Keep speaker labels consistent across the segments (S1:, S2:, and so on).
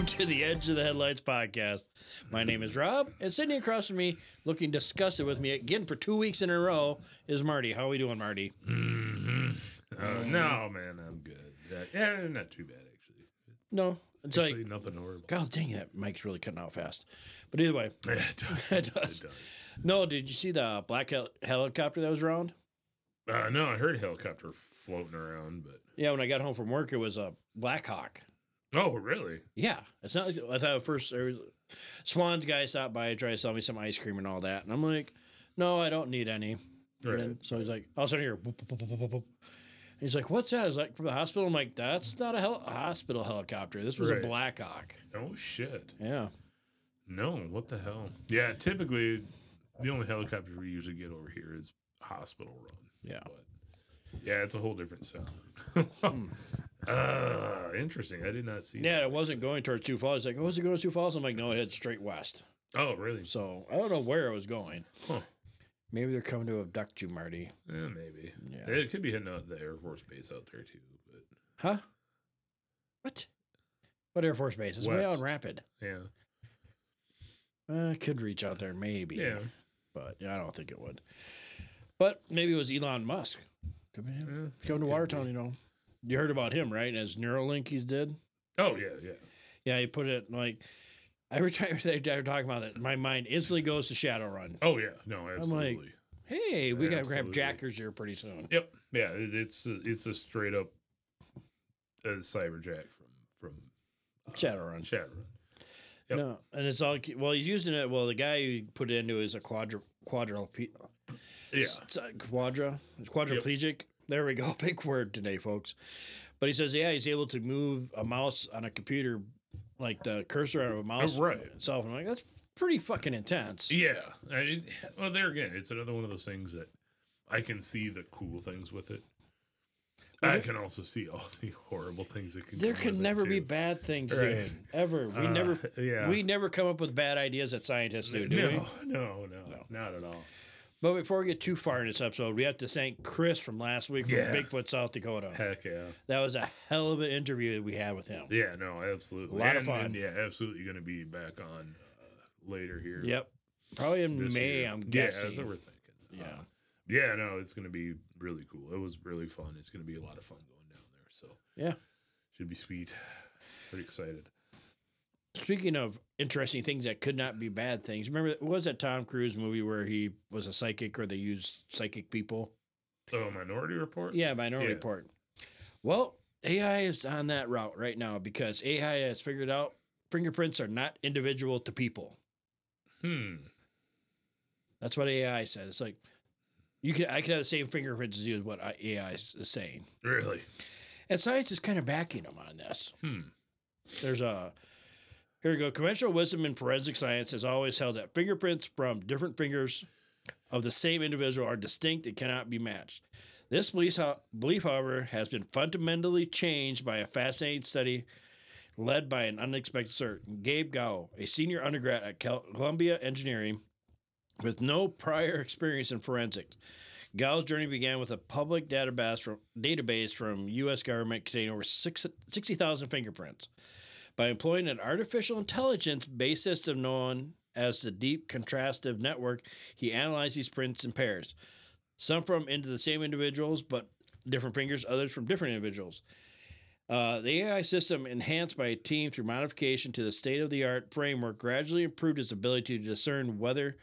S1: Welcome to the Edge of the Headlights podcast. My name is Rob, and sitting across from me, looking disgusted with me again for two weeks in a row, is Marty. How are we doing, Marty?
S2: Oh, no, man, I'm good. Uh, yeah, not too bad actually.
S1: No, it's
S2: Actually,
S1: like,
S2: nothing horrible.
S1: God dang, that mic's really cutting out fast. But either way,
S2: Yeah, it does.
S1: It does. no. Did you see the black hel- helicopter that was around?
S2: Uh, no, I heard a helicopter floating around, but
S1: Yeah, when I got home from work, it was a Black Hawk.
S2: Oh, really?
S1: Yeah, it's not. I thought at first there was, Schwan's guy stopped by, and tried to sell me some ice cream and all that, and I'm like, no, I don't need any.
S2: Right.
S1: then- so he's like, all of a sudden here, he's like, what's that?" that? Is like from the hospital? I'm like, that's not a, hel- a hospital helicopter. This was
S2: Right.
S1: a Black Hawk.
S2: Oh shit!
S1: Yeah.
S2: No, what the hell? Yeah, typically the only helicopter we usually get over here is hospital run.
S1: Yeah.
S2: But yeah, it's a whole different sound. Hmm. uh, interesting. I did not see.
S1: Yeah, it wasn't going towards Sioux Falls. He's like, oh, is it going to Sioux Falls? I'm like, no, it head straight west.
S2: Oh, really?
S1: So I don't know where it was going.
S2: Huh.
S1: Maybe they're coming to abduct you, Marty.
S2: Yeah, maybe.
S1: Yeah.
S2: It could be hitting out the Air Force base out there too. But
S1: Huh? What? What Air Force base? It's way out in Rapid.
S2: yeah,
S1: Uh, could reach out there, maybe.
S2: yeah.
S1: But yeah, I don't think it would. But maybe it was Elon Musk. Could be him.
S2: yeah.
S1: Coming to Watertown, you know. You heard about him, right? As Neuralink he's did.
S2: Oh yeah, yeah.
S1: Yeah, he put it like every time they are talking about it, my mind instantly goes to Shadowrun.
S2: Oh yeah, no, absolutely.
S1: Hey, we got to have jackers here pretty soon.
S2: Yep. Yeah, it, it's a, it's a straight up uh, cyberjack from from
S1: Shadowrun.
S2: Shadowrun. Yep.
S1: No, and it's all well. He's using it. Well, the guy who put it into is a quadra quadra
S2: Yeah.
S1: it's a quadra it's quadriplegic. There we go. Big word today, folks. But he says, yeah, he's able to move a mouse on a computer, like the cursor of a mouse
S2: Oh, right.
S1: itself. I'm like, that's pretty fucking intense.
S2: Yeah. I mean, well, there again, it's another one of those things that I can see the cool things with it. I can also see all the horrible things that can.
S1: There
S2: come
S1: can
S2: with it,
S1: never be bad things,
S2: Right.
S1: dude. Ever. We
S2: Uh,
S1: never.
S2: yeah.
S1: We never come up with bad ideas that scientists do, do we?
S2: no, no, no, not at all.
S1: But before we get too far in this episode, we have to thank Chris from last week from
S2: Yeah.
S1: Bigfoot, South Dakota.
S2: Heck yeah.
S1: That was a hell of an interview that we had with him.
S2: Yeah, no, absolutely.
S1: A lot of
S2: And-
S1: fun.
S2: and yeah, absolutely going to be back on uh, later here.
S1: Yep. Probably in
S2: this
S1: May,
S2: year.
S1: I'm
S2: Yeah,
S1: guessing.
S2: that's what we're thinking.
S1: Yeah.
S2: Um, yeah, no, it's going to be really cool. It was really fun. It's going to be a lot of fun going down there. So
S1: yeah.
S2: should be sweet. Pretty excited.
S1: Speaking of interesting things that could not be bad things, remember what was that Tom Cruise movie where he was a psychic or they used psychic people?
S2: Oh, Minority Report.
S1: Yeah, Minority
S2: Yeah.
S1: Report. Well, AI is on that route right now because AI has figured out fingerprints are not individual to people.
S2: Hmm.
S1: That's what AI says. It's like you could I could have the same fingerprints as you is what AI is saying.
S2: Really?
S1: And science is kind of backing them on this.
S2: Hmm.
S1: There's a here we go. Conventional wisdom in forensic science has always held that fingerprints from different fingers of the same individual are distinct and cannot be matched. This belief, however, has been fundamentally changed by a fascinating study led by an unexpected source, Gabe Guo, a senior undergrad at Columbia Engineering with no prior experience in forensics. Guo's journey began with a public database from, database from U.S. government containing over six- 60,000 fingerprints. By employing an artificial intelligence based system known as the Deep Contrastive Network, he analyzed these prints in pairs, some from into the same individuals, but different fingers, others from different individuals. Uh, the AI system, enhanced by a team through modification to the state of the art framework, gradually improved its ability to discern whether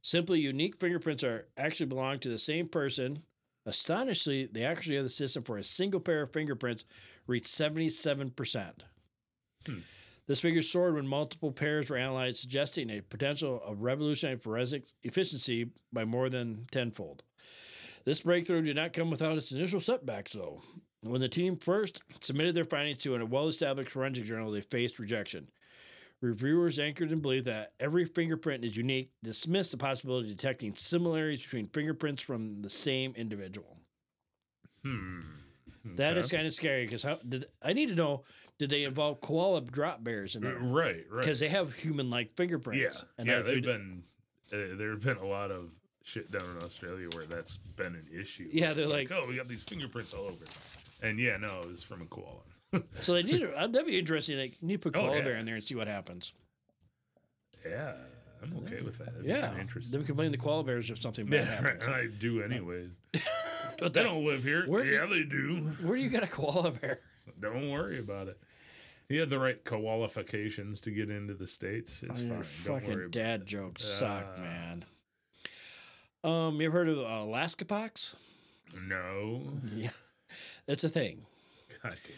S1: simply unique fingerprints are actually belong to the same person. Astonishingly, the accuracy of the system for a single pair of fingerprints reached 77%.
S2: Hmm.
S1: This figure soared when multiple pairs were analyzed, suggesting a potential of revolutionary forensic efficiency by more than tenfold. This breakthrough did not come without its initial setbacks, though. When the team first submitted their findings to a well established forensic journal, they faced rejection. Reviewers anchored in belief that every fingerprint is unique dismissed the possibility of detecting similarities between fingerprints from the same individual.
S2: Hmm.
S1: That is kind of scary because I need to know? Did they involve koala drop bears in there?
S2: Right, right.
S1: Because they have human-like fingerprints.
S2: yeah,
S1: and
S2: yeah. They've been uh, there have been a lot of shit down in Australia where that's been an issue.
S1: Yeah, they're like-
S2: oh, we got these fingerprints all over, and yeah, no, it was from a koala.
S1: So they need to, uh, that'd be interesting. Like, you need to put
S2: Oh,
S1: koala
S2: yeah.
S1: bear in there and see what happens.
S2: yeah, I'm okay with that. That'd
S1: Yeah.
S2: kinda
S1: Then
S2: interesting.
S1: we can blame the koala bears if something bad
S2: Yeah,
S1: happens.
S2: I do anyways.
S1: But
S2: They don't live here.
S1: Where do
S2: yeah, they do.
S1: where do you get a koala bear?
S2: Don't worry about it. He had the right qualifications to get into the states. It's
S1: Oh,
S2: fine.
S1: fucking dad jokes suck,
S2: Ah.
S1: man. Um, you ever heard of uh, Alaska pox?
S2: No.
S1: Yeah, it's a thing.
S2: God damn.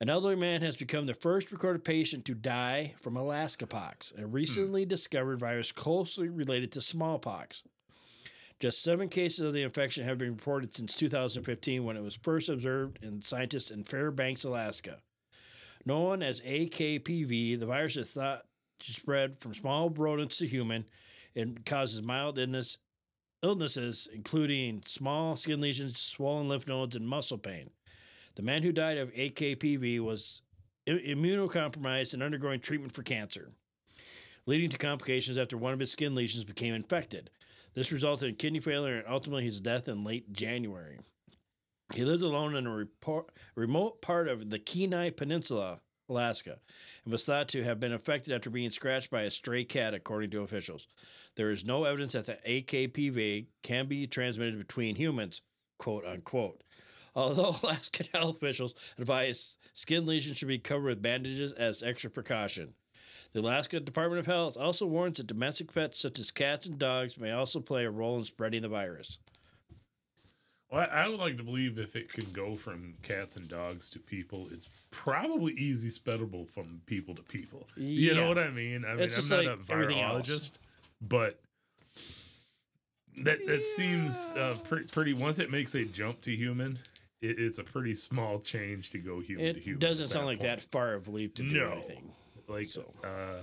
S1: An elderly man has become the first recorded patient to die from Alaska pox, a recently discovered virus closely related to smallpox. Just seven cases of the infection have been reported since 2015 when it was first observed in scientists in Fairbanks, Alaska. Known as AKPV, the virus is thought to spread from small rodents to human and causes mild illness, illnesses, including small skin lesions, swollen lymph nodes, and muscle pain. The man who died of AKPV was immunocompromised and undergoing treatment for cancer, leading to complications after one of his skin lesions became infected. This resulted in kidney failure and ultimately his death in late January. He lived alone in a repor- remote part of the Kenai Peninsula, Alaska, and was thought to have been affected after being scratched by a stray cat, according to officials. There is no evidence that the AKPV can be transmitted between humans, quote unquote. Although Alaskan health officials advise skin lesions should be covered with bandages as extra precaution. The Alaska Department of Health also warns that domestic pets such as cats and dogs may also play a role in spreading the virus.
S2: Well, I would like to believe if it can go from cats and dogs to people, it's probably easy spreadable from people to people. You
S1: Yeah.
S2: know what I mean? I mean,
S1: It's
S2: I'm not
S1: like
S2: a virologist, but that that seems uh, pre- pretty. Once it makes a jump to human, it, it's a pretty small change to go human to
S1: It
S2: human.
S1: doesn't sound like
S2: point.
S1: that far of leap to do
S2: No.
S1: anything.
S2: Like,
S1: So.
S2: uh,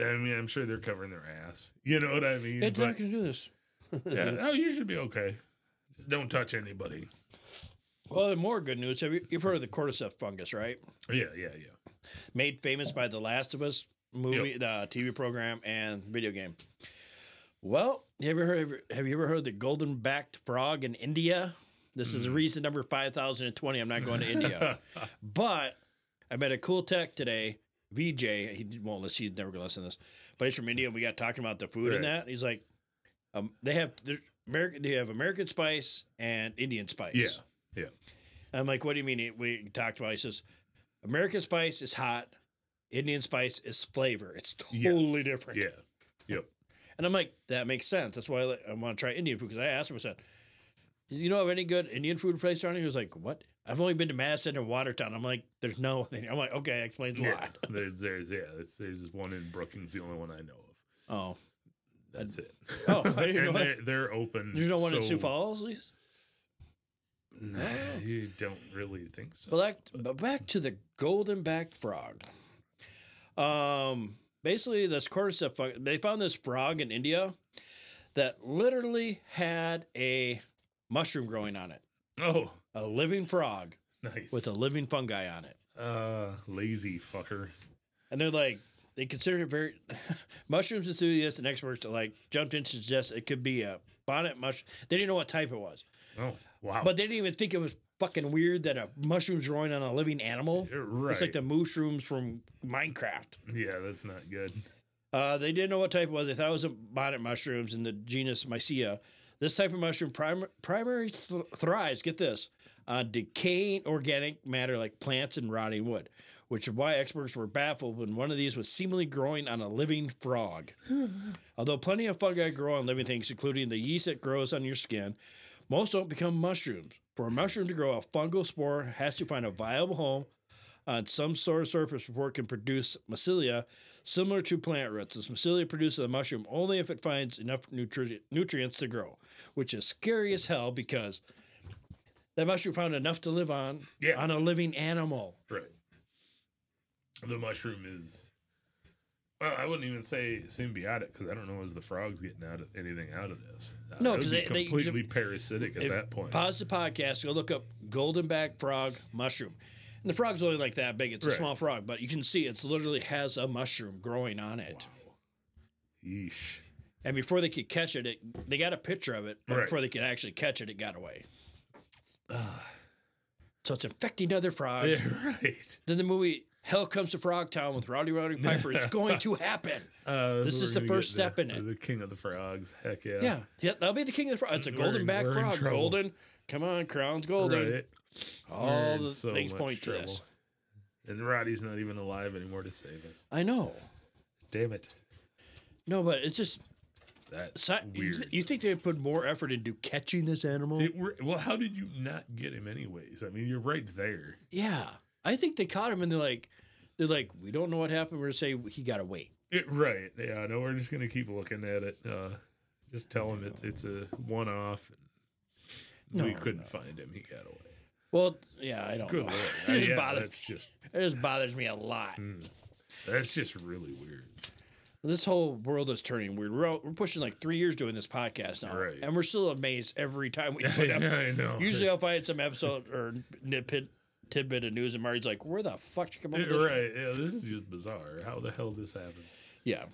S2: I mean, I'm sure they're covering their ass. You know what I mean?
S1: It's
S2: But-
S1: not going to do this.
S2: yeah, oh, you should be okay. Just don't touch anybody.
S1: Well, more good news. Have you, you've heard of the cordyceps fungus, right?
S2: Yeah, yeah, yeah.
S1: Made famous by the Last of Us movie, the TV program, and video game. Well, have you ever heard? Have you ever heard of the golden backed frog in India? This is the reason number five thousand and twenty. I'm not going to India, but I met a cool tech today. VJ, he won't listen. He's never going to listen to this, but he's from India. and We got talking about the food and that. He's like, um, they have American, they have American spice and Indian spice.
S2: Yeah, yeah.
S1: I'm like, what do you mean? We talked about. It. He says, American spice is hot. Indian spice is flavor. It's
S2: Yes.
S1: totally different.
S2: Yeah. Yep.
S1: And I'm like, that makes sense. That's why I, like- I want to try Indian food because I asked him. I said, you know of any good Indian food place around here? He was like, what? I've only been to Madison and Watertown. I'm like, there's no. thing. I'm like, okay, that explains a
S2: Yeah.
S1: lot.
S2: There's, there's, yeah. There's, there's one in Brookings, the only one I know of.
S1: Oh,
S2: That's it.
S1: Oh, I didn't know
S2: and they're, they're open.
S1: there's no one in
S2: so-
S1: Sioux Falls, at least.
S2: Nah, you don't really think so.
S1: But back, but back to the golden backed frog. Um, basically, this cordyceps fung- they found this frog in India that literally had a mushroom growing on it,
S2: oh,
S1: a living frog
S2: nice.
S1: with a living fungi on it.
S2: uh, lazy fucker.
S1: And they're like, they considered it very mushrooms enthusiasts and experts like jumped in to suggest it could be a bonnet mushroom. They didn't know what type it was,
S2: Oh, wow.
S1: but they didn't even think it was fucking weird that a mushroom's growing on a living animal.
S2: Right.
S1: It's like the mushrooms from Minecraft.
S2: yeah, that's not good.
S1: Uh, they didn't know what type it was. They thought it was a bonnet mushrooms in the genus Mycena. This type of mushroom prim- primary th- thrives, get this, on decaying organic matter like plants and rotting wood, which is why experts were baffled when one of these was seemingly growing on a living frog. Although plenty of fungi grow on living things, including the yeast that grows on your skin, most don't become mushrooms. For a mushroom to grow, a fungal spore has to find a viable home on some sort of surface before it can produce mycelia, similar to plant roots. This mycelia produces a mushroom only if it finds enough nutri- nutrients to grow, which is scary as hell because that mushroom found enough to live on
S2: Yeah.
S1: on a living animal.
S2: Right. The mushroom is. Well, I wouldn't even say symbiotic because I don't know is the frogs getting out of anything out of this. Uh,
S1: No,
S2: that would
S1: 'cause
S2: be
S1: they- they-
S2: completely parasitic at that point.
S1: Pause the podcast, go look up golden back frog mushroom. And the frog's only like that big. It's a
S2: Right.
S1: small frog, but you can see it's literally has a mushroom growing on it.
S2: Yeesh.
S1: And before they could catch it, it they got a picture of it, but
S2: Right.
S1: before they could actually catch it, it got away. So it's infecting other frogs.
S2: Right.
S1: Then the movie Hell Comes to Frogtown with Rowdy Roddy Piper is going to happen.
S2: Uh,
S1: This is the first step in it.
S2: The king of the frogs. Heck yeah.
S1: Yeah, yeah, that'll be the king of the frogs. It's a golden back frog. Golden. Come on, crown's golden.
S2: Right.
S1: All the
S2: so
S1: things point to this.
S2: And Roddy's not even alive anymore to save us.
S1: I know.
S2: Damn it.
S1: No, but it's just
S2: That's
S1: you,
S2: weird.
S1: th- you think they put more effort into catching this animal?
S2: It were- well, how did you not get him anyways? I mean, you're right there.
S1: yeah, I think they caught him and they're like, they're like, we don't know what happened. We're gonna say he got away.
S2: It, right. Yeah. No, we're just gonna keep looking at it. Uh, just tell him it's it's a one off.
S1: No,
S2: we couldn't
S1: no.
S2: find him. He got away.
S1: Well, yeah, I don't
S2: Good
S1: know.
S2: lord.
S1: it, just
S2: yeah,
S1: bothers,
S2: that's just
S1: it just bothers me a lot.
S2: that's just really weird.
S1: This whole world is turning weird. We're, out, we're pushing like three years doing this podcast now,
S2: Right.
S1: and we're still amazed every time we do
S2: Yeah. I know.
S1: Usually, I'll find some episode or nitpit tidbit of news, and Marty's like, "Where the fuck you come up with this?"
S2: right. Yeah, this is just bizarre. How the hell this happened?
S1: Yeah.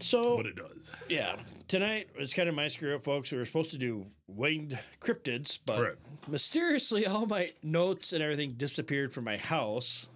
S1: So
S2: what it does.
S1: yeah, tonight it's kind of my screw up, folks. We were supposed to do winged cryptids, but
S2: Right.
S1: mysteriously, all my notes and everything disappeared from my house.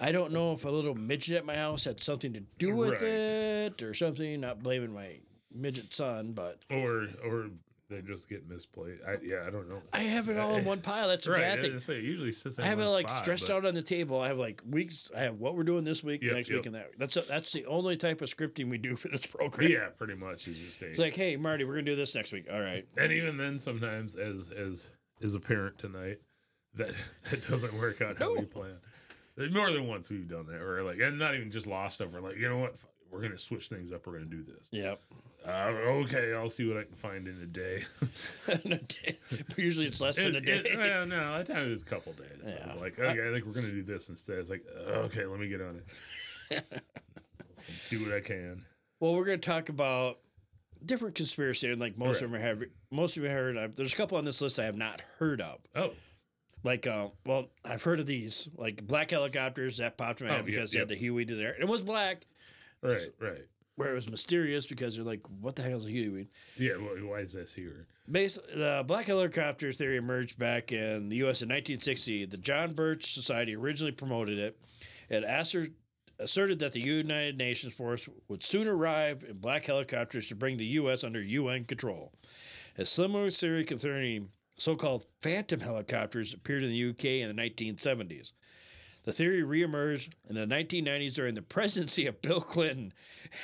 S1: I don't know if a little midget at my house had something to do with
S2: Right.
S1: it or something. Not blaming my midget son, but
S2: Or or they just get misplaced. I, yeah, I don't know.
S1: I have it all in one pile. That's a
S2: right.
S1: bad thing.
S2: it usually sits.
S1: I have it like
S2: spot,
S1: stretched
S2: but-
S1: out on the table. I have like weeks. I have what we're doing this week,
S2: Yep,
S1: next
S2: yep.
S1: week, and that. That's that's the only type of scripting we do for this program.
S2: Yeah, pretty much. Is just a,
S1: It's like, hey, Marty, we're gonna do this next week. All right.
S2: and even then, sometimes as as as a parent tonight, that that doesn't work out how
S1: No.
S2: we plan. More than once we've done that, or like, and not even just lost stuff. We're like, you know what? We're gonna switch things up. We're gonna do this.
S1: Yep.
S2: Uh, okay, I'll see what I can find in a day.
S1: In a day. Usually it's less than a day.
S2: it- well, no, at times it's a couple days.
S1: Yeah.
S2: I'm like, okay, I think we're gonna do this instead. It's like, okay, let me get on it. do what I can.
S1: well, we're gonna talk about different conspiracy, and like most of them have, most of you heard. Of. There's a couple on this list I have not heard of.
S2: Oh,
S1: Like, um, well, I've heard of these, like black helicopters that popped in my
S2: Oh,
S1: head
S2: yeah,
S1: because they had the Huey to there. It was black,
S2: right, right.
S1: where it was mysterious because they're like, what the hell is he doing?
S2: Yeah, well, why is this here?
S1: Basically, the black helicopter theory emerged back in the U.S. in 1960. The John Birch Society originally promoted it. It asser- asserted that the United Nations force would soon arrive in black helicopters to bring the U.S. under UN control. A similar theory concerning so-called phantom helicopters appeared in the UK in the 1970s. The theory reemerged in the 1990s during the presidency of Bill Clinton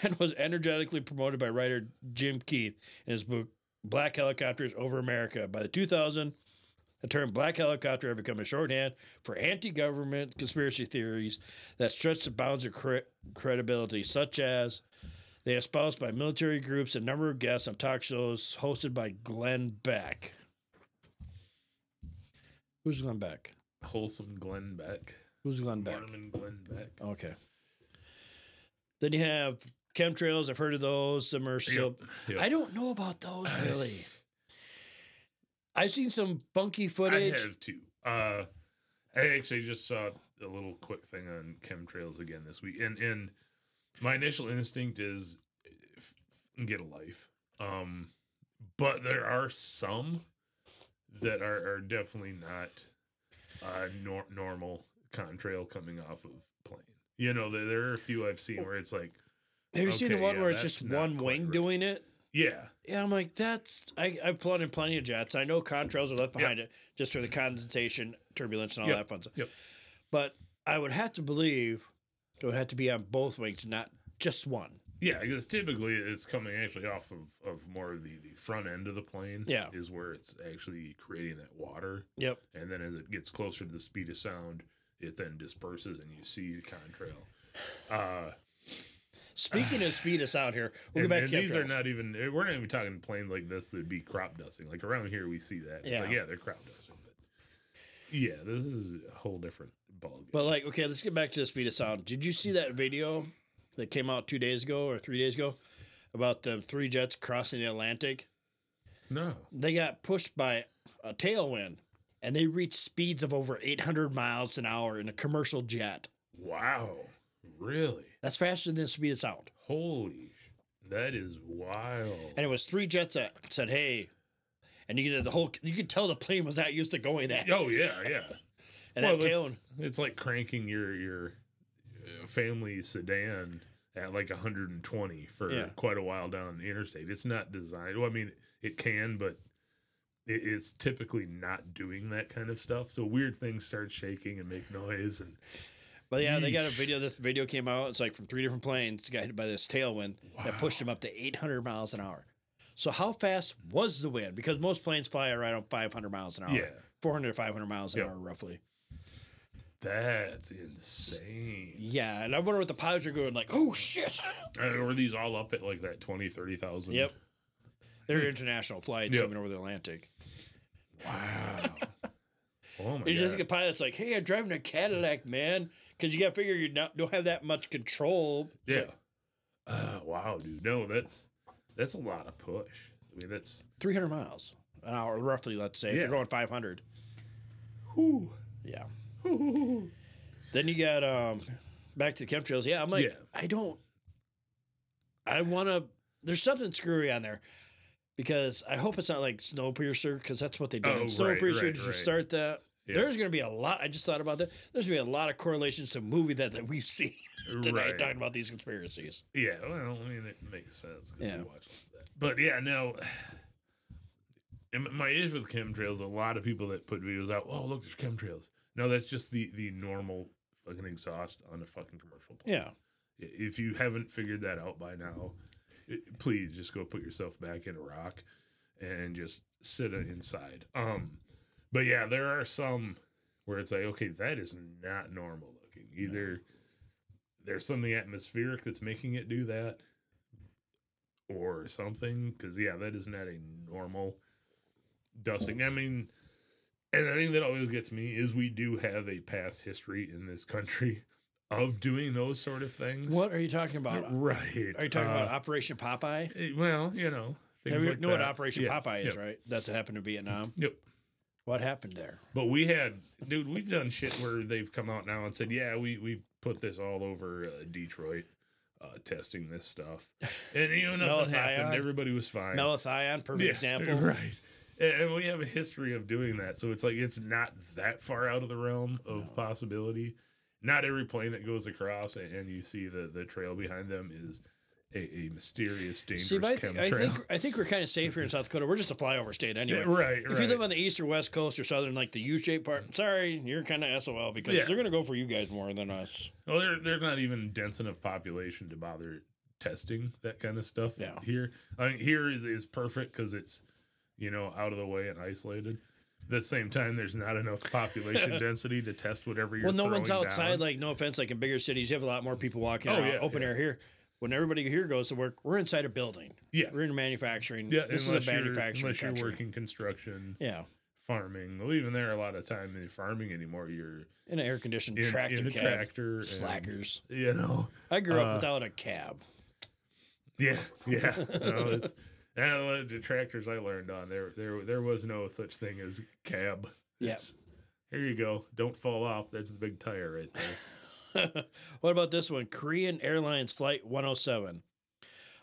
S1: and was energetically promoted by writer Jim Keith in his book Black Helicopters Over America. By the 2000, the term black helicopter had become a shorthand for anti government conspiracy theories that stretch the bounds of cre- credibility, such as they espoused by military groups and a number of guests on talk shows hosted by Glenn Beck. Who's Glenn Beck?
S2: Wholesome Glenn Beck.
S1: Who's Glenn Beck?
S2: Mormon Glenn Beck.
S1: Okay. Then you have chemtrails. I've heard of those. Some are still.
S2: Yep.
S1: I don't know about those really. I've seen some funky footage.
S2: I have too. Uh, I actually just saw a little quick thing on chemtrails again this week, and and my initial instinct is get a life. Um, but there are some that are, are definitely not uh, nor- normal contrail coming off of plane. You know, there, there are a few I've seen where it's like,
S1: Have you seen the one
S2: yeah,
S1: where it's just one wing
S2: right.
S1: doing it?
S2: yeah,
S1: Yeah, I'm like, that's. I, I've flown in plenty of jets. I know contrails are left behind it just for the condensation, turbulence, and all
S2: Yep,
S1: that fun stuff.
S2: yep.
S1: But I would have to believe it would have to be on both wings, not just one.
S2: Yeah, because typically it's coming actually off of, of more of the, the front end of the plane.
S1: Yeah.
S2: Is where it's actually creating that water.
S1: Yep.
S2: And then as it gets closer to the speed of sound, it then disperses and you see the contrail. Uh,
S1: Speaking of speed of sound here, we'll
S2: and,
S1: go back to
S2: these are not even, we're not even talking planes like this that'd be crop dusting. Like around here, we see that. It's like,
S1: Yeah.
S2: yeah, they're crop dusting. But yeah, this is a whole different ballgame.
S1: But like, okay, let's get back to the speed of sound. Did you see that video that came out two days ago or three days ago about the three jets crossing the Atlantic?
S2: no.
S1: They got pushed by a tailwind and they reached speeds of over 800 miles an hour in a commercial jet.
S2: Wow. Really?
S1: That's faster than the speed of sound.
S2: Holy, that is wild.
S1: And it was three jets that said, hey, and you get the whole. You could tell the plane was not used to going that.
S2: Oh yeah, yeah.
S1: And
S2: well,
S1: that tail.
S2: it's, it's like cranking your your uh, family sedan at like 120 for
S1: Yeah.
S2: quite a while down the interstate. It's not designed. Well, I mean, it can, but it's typically not doing that kind of stuff. So weird things start shaking and make noise, and
S1: But yeah, they got a video. This video came out. It's like from three different planes got hit by this tailwind that pushed him up to 800 miles an hour. So how fast was the wind? Because most planes fly right on 500 miles an hour.
S2: Yeah.
S1: 400 to 500 miles an
S2: Yeah.
S1: hour roughly.
S2: that's insane.
S1: Yeah, and I wonder what the pilots are going like. Oh shit!
S2: Uh, Or these all up at like that 20, 30,000.
S1: Yep. They're international flights
S2: Yep.
S1: coming over the Atlantic.
S2: Wow. oh my
S1: You just
S2: god.
S1: think the pilot's like, "Hey, I'm driving a Cadillac, man," because you got to figure you not, don't have that much control. So-
S2: Yeah. Uh, wow, dude. No, that's that's a lot of push. I mean, that's
S1: 300 miles an hour, roughly. Let's say if
S2: Yeah.
S1: they're going 500.
S2: whew.
S1: Yeah. Then you got um back to the chemtrails. Yeah, I'm like,
S2: Yeah.
S1: I don't. I want to. There's something screwy on there because I hope it's not like Snowpiercer because that's what they did.
S2: Oh,
S1: in
S2: right,
S1: Snowpiercer
S2: right,
S1: to
S2: right.
S1: start that.
S2: Yeah.
S1: There's going to be a lot. I just thought about that. There's going to be a lot of correlations to movie that, that we've seen tonight
S2: right.
S1: talking about these conspiracies.
S2: Yeah, well, I mean, it makes sense.
S1: Yeah.
S2: we watched that. But yeah, no. and My issue with chemtrails, a lot of people that put videos out, oh, look, there's chemtrails. No, that's just the the normal fucking exhaust on a fucking commercial plane.
S1: Yeah.
S2: If you haven't figured that out by now, please just go put yourself back in a rock and just sit inside. Um, but yeah, there are some where it's like, okay, that is not normal looking. Either there's something atmospheric that's making it do that, or something. Because yeah, that is not a normal dusting. I mean, and the thing that always gets me is we do have a past history in this country of doing those sort of things.
S1: What are you talking about?
S2: Right.
S1: Are you talking
S2: Uh,
S1: about Operation Popeye?
S2: eh, Well, you know,
S1: Yeah,
S2: things
S1: we
S2: like
S1: know what. Operation
S2: Yeah,
S1: Popeye is,
S2: yep,
S1: right? That's what happened in Vietnam.
S2: Yep.
S1: What happened there?
S2: But we had, dude, we've done shit where they've come out now and said, yeah, we we put this all over uh, Detroit, uh, testing this stuff, and you know nothing happened. Everybody was fine.
S1: Malathion, perfect
S2: Yeah,
S1: example.
S2: right? And, and we have a history of doing that, so it's like it's not that far out of the realm of possibility. Not every plane that goes across and, and you see the the trail behind them is a, a mysterious, dangerous
S1: See, I, think, I think I think we're kind of safe here in South Dakota. We're just a flyover state anyway.
S2: Yeah, right,
S1: If
S2: right.
S1: you live on the east or west coast or southern, like the U-shaped part, sorry, you're kind of SOL because
S2: Yeah.
S1: they're going to go for you guys more than us.
S2: Well, they're they're not even dense enough population to bother testing that kind of stuff
S1: Yeah.
S2: here. I mean, here is is perfect because it's you know out of the way and isolated. At the same time, there's not enough population density to test whatever you're. Doing.
S1: Well, no one's outside.
S2: down.
S1: Like, no offense, like in bigger cities, you have a lot more people walking
S2: Oh,
S1: around
S2: yeah,
S1: open
S2: yeah.
S1: air here. When everybody here goes to work, we're inside a building.
S2: yeah,
S1: We're in manufacturing.
S2: yeah.
S1: this is a
S2: you're-
S1: manufacturing
S2: Unless you're working construction,
S1: Yeah,
S2: farming. Well, even there, a lot of time in farming anymore, you're
S1: in an air conditioned
S2: in,
S1: tractor
S2: in a
S1: cab.
S2: tractor. and,
S1: Slackers.
S2: you know.
S1: I grew up
S2: uh,
S1: without a cab.
S2: Yeah, yeah. no, it's and the tractors I learned on there. There, there was no such thing as cab.
S1: Yeah.
S2: Here you go. Don't fall off. That's the big tire right there.
S1: what about this one? Korean Airlines Flight 107.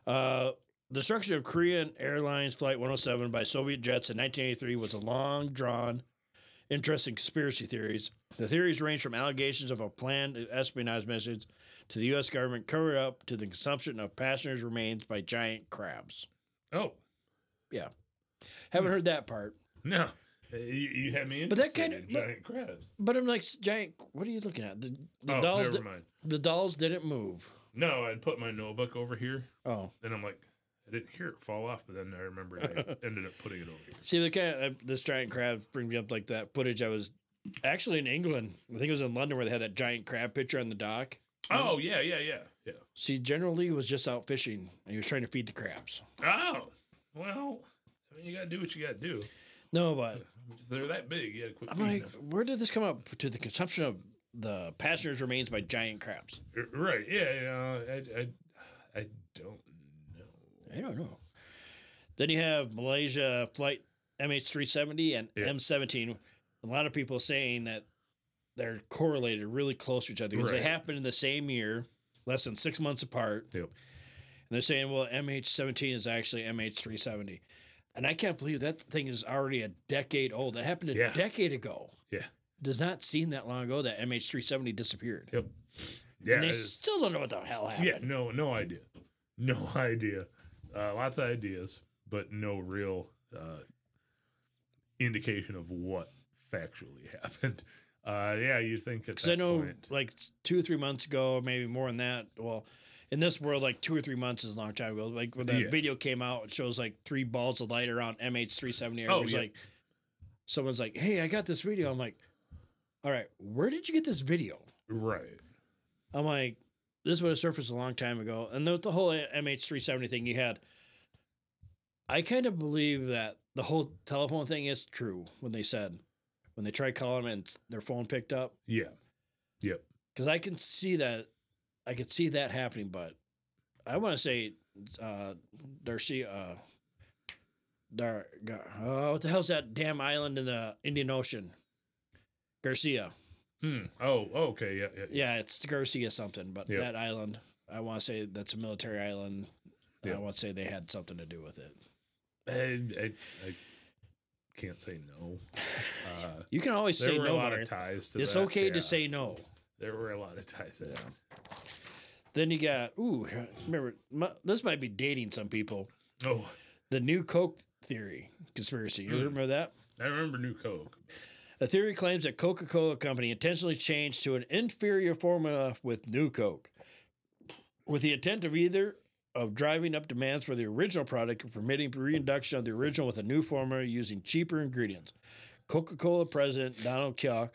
S1: Uh, destruction of Korean Airlines Flight 107 by Soviet jets in 1983 was a long drawn, interesting conspiracy theories. The theories range from allegations of a planned espionage mission to the U.S. government covered up to the consumption of passengers' remains by giant crabs.
S2: Oh yeah.
S1: Haven't heard that part,
S2: no, Uh, you, you had me.
S1: But that
S2: in
S1: but-
S2: giant crabs.
S1: but I'm like giant. What are you looking at? The, the
S2: oh,
S1: dolls.
S2: never
S1: di-
S2: mind.
S1: the dolls didn't move.
S2: No, I'd put my notebook over here,
S1: Oh,
S2: and I'm like, I didn't hear it fall off, but then I remembered I ended up putting it over here.
S1: See, the kind of, this giant crab brings me up like that footage. I was actually in England. I think it was in London where they had that giant crab picture on the dock.
S2: Oh yeah, yeah, yeah, yeah.
S1: See, General Lee was just out fishing and he was trying to feed the crabs.
S2: Oh well, I mean, you gotta do what you gotta do.
S1: No, but
S2: They're that big. You gotta quit.
S1: I'm like, where did this come up to the consumption of the passengers' remains by giant crabs?
S2: Right? Yeah. You know, I, I, I don't know.
S1: I don't know. Then you have Malaysia flight MH370 and
S2: Yeah.
S1: M17. A lot of people saying that they're correlated really close to each other because
S2: Right.
S1: they happened in the same year, less than six months apart.
S2: Yep.
S1: And they're saying, well, MH17 is actually MH370. And I can't believe that thing is already a decade old. That happened a
S2: Yeah.
S1: decade ago.
S2: Yeah.
S1: Does not seem that long ago that MH370 disappeared.
S2: Yep. Yeah.
S1: and they still don't know what the hell happened.
S2: yeah. No. No idea. No idea. Uh, lots of ideas, but no real uh, indication of what factually happened. Uh, yeah, you think
S1: Because I know
S2: point,
S1: like two or three months ago, maybe more than that. Well, in this world, like two or three months is a long time ago. Like when that
S2: Yeah.
S1: video came out, it shows like three balls of light around MH370.
S2: Oh, yeah.
S1: like someone's like, "Hey, I got this video." I'm like, "All right, where did you get this video?"
S2: right?
S1: I'm like, "This would have surfaced a long time ago." And the, the whole MH370 thing you had, I kind of believe that the whole telephone thing is true when they said when they tried calling them and their phone picked up.
S2: Yeah. Yep.
S1: because I can see that, I could see that happening. But I want to say, uh, Darcy, uh, Dar, Gar, oh, what the hell's that damn island in the Indian Ocean? Garcia.
S2: Hmm. Oh. Okay. Yeah. Yeah.
S1: Yeah, it's Garcia something, but
S2: Yep.
S1: that island, I want to say that's a military island. I want to say they had something to do with it.
S2: I, I, I can't say no. Uh,
S1: You can always say no.
S2: there were a lot of ties to
S1: It's
S2: that,
S1: okay
S2: yeah.
S1: to say no.
S2: There were a lot of ties. There.
S1: Then you got ooh, remember my, this might be dating some people.
S2: Oh,
S1: The new Coke theory conspiracy. You
S2: Mm.
S1: remember that?
S2: I remember New Coke.
S1: A theory claims that Coca-Cola Company intentionally changed to an inferior formula with New Coke, with the intent of either of driving up demands for the original product and permitting reintroduction of the original with a new formula using cheaper ingredients. Coca-Cola president Donald Clark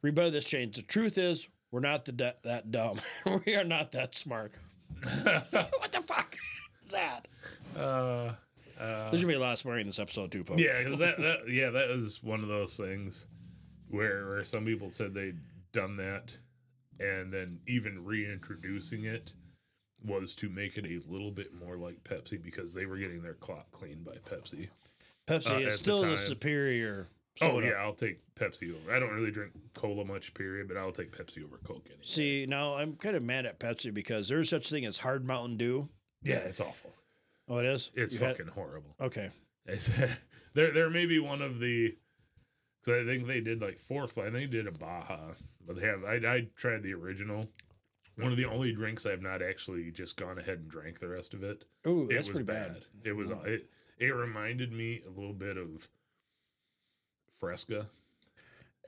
S1: rebutted this change. The truth is, we're not the d- that dumb. we are not that smart. what the fuck is that?
S2: Uh, uh,
S1: There's gonna be a lot of swearing in this episode too, folks.
S2: yeah, because that, that yeah that was one of those things where where some people said they'd done that, and then even reintroducing it was to make it a little bit more like Pepsi because they were getting their clock cleaned by Pepsi.
S1: Pepsi
S2: Uh,
S1: is still the,
S2: time.
S1: superior.
S2: Oh yeah, I'll take Pepsi over. I don't really drink cola much, period, but I'll take Pepsi over Coke. Anyway.
S1: See, now I'm kind of mad at Pepsi because there's such thing as hard Mountain Dew.
S2: Yeah, it's awful.
S1: Oh, it is.
S2: It's
S1: You've had-
S2: fucking horrible.
S1: okay.
S2: There, there may be one of the. Cause I think they did like four. I think they did a Baja, but they have. I, I tried the original. One of the only drinks I've not actually just gone ahead and drank the rest of it. It
S1: that's
S2: was
S1: pretty bad.
S2: It was. It, it reminded me a little bit of Fresca.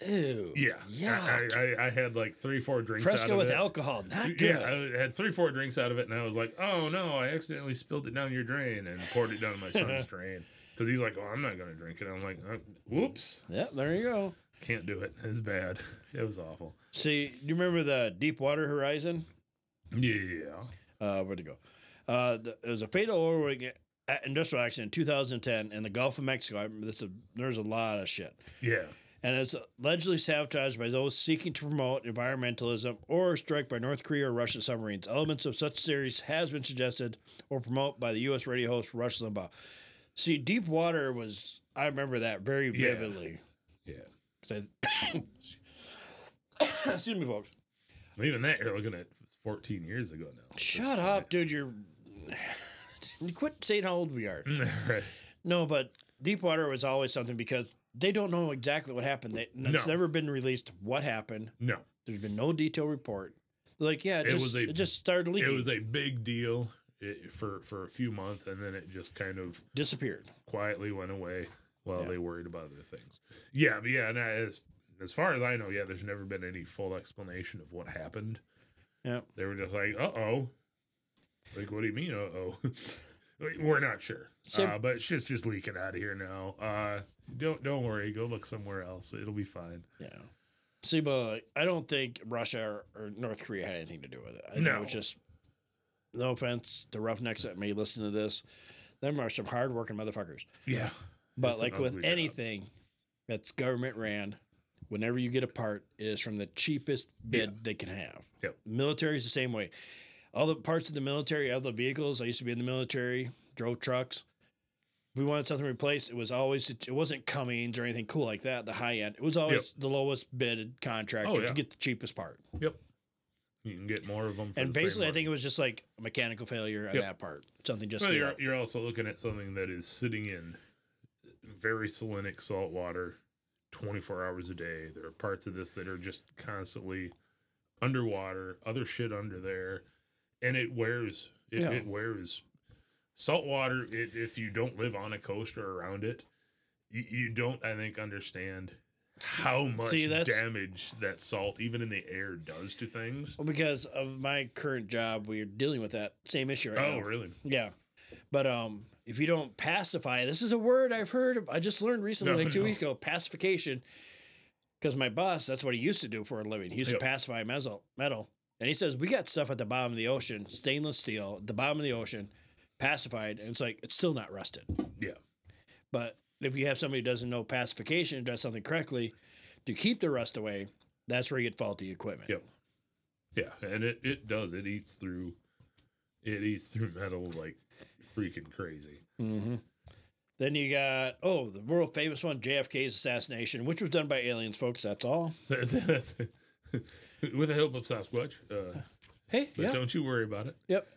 S1: Ew.
S2: Yeah,
S1: Yeah.
S2: I, I, I had like three, four drinks. out
S1: Fresco
S2: of
S1: with
S2: it.
S1: alcohol, not good.
S2: Yeah, I had three, four drinks out of it, and I was like, "Oh no, I accidentally spilled it down your drain and poured it down my son's drain." Because he's like, "Oh, I'm not gonna drink it." I'm like, uh, "Whoops,
S1: Yeah, there you go.
S2: Can't do it. It's bad. It was awful."
S1: See, do you remember the Deepwater Horizon?
S2: Yeah,
S1: Uh, where'd it go? Uh, the, it was a fatal oil rig- industrial accident in 2010 in the Gulf of Mexico. I remember this. There's a lot of shit.
S2: yeah,
S1: and it's allegedly sabotaged by those seeking to promote environmentalism or strike by North Korea or Russian submarines. Elements of such series has been suggested or promoted by the U.S. radio host Rush Limbaugh. See, Deepwater was I remember that very
S2: Yeah.
S1: vividly.
S2: yeah.
S1: 'Cause Excuse me, folks.
S2: Even that you're looking at 14 years ago now.
S1: Shut up, dude. You're quit saying how old we are.
S2: right.
S1: No, but Deepwater was always something because they don't know exactly what happened. They, It's never been released what happened.
S2: No,
S1: There's been no detailed report. Like, yeah, it,
S2: It
S1: just,
S2: was a-
S1: it just started leaking.
S2: it was a big deal it, for for a few months, and then it just kind of
S1: disappeared.
S2: quietly went away while
S1: Yeah.
S2: they worried about other things. Yeah, but yeah, and I, as as far as I know, yeah, there's never been any full explanation of what happened.
S1: Yeah.
S2: They were just like, "Uh oh," like, what do you mean, "Uh oh"? we're not sure,
S1: Sim-
S2: uh, but shit's just leaking out of here now. Uh, don't don't worry, go look somewhere else. It'll be fine.
S1: Yeah. See, but I don't think Russia or, or North Korea had anything to do with it. I think it
S2: No.
S1: was just, no offense to roughnecks that may listen to this. Them are some hardworking motherfuckers.
S2: Yeah,
S1: But
S2: It's an
S1: like with
S2: job.
S1: anything that's government ran, whenever you get a part, it is from the cheapest bid
S2: Yeah.
S1: they can have.
S2: Yep.
S1: Military is the same way. All the parts of the military, all the vehicles. I used to be in the military, drove trucks. If we wanted something replaced, it was always it wasn't Cummins or anything cool like that. The high end, it was always the lowest bid contractor
S2: Oh, yeah.
S1: to get the cheapest part.
S2: Yep. You can get more of them. For
S1: and
S2: the
S1: basically, I think it was just like a mechanical failure on
S2: Yep.
S1: that part. Something just
S2: Well, you're you're also looking at something that is sitting in very salinic salt water 24 hours a day. There are parts of this that are just constantly underwater, other shit under there, and it wears. It,
S1: Yeah.
S2: it wears. Salt water, it, if you don't live on a coast or around it, you, you don't, I think, understand how much
S1: see,
S2: damage that salt, even in the air, does to things.
S1: Well, because of my current job, we're dealing with that same issue right
S2: Oh,
S1: now.
S2: really?
S1: Yeah, but um, if you don't pacify, this is a word I've heard. I just learned recently,
S2: No,
S1: like two
S2: no.
S1: weeks ago, pacification. Because my boss, that's what he used to do for a living. He used
S2: Yep.
S1: to pacify metal, metal, and he says we got stuff at the bottom of the ocean, stainless steel, at the bottom of the ocean, pacified, and it's like it's still not rusted.
S2: Yeah.
S1: But if you have somebody who doesn't know pacification and does something correctly to keep the rust away, that's where you get faulty equipment.
S2: Yep. Yeah, and it, it does. It eats through it eats through metal like freaking crazy.
S1: Mm-hmm. Then you got oh the world famous one JFK's assassination, which was done by aliens, folks. That's all.
S2: That's- With the help of Sasquatch. Uh,
S1: Hey,
S2: but
S1: yeah,
S2: don't you worry about it.
S1: yep.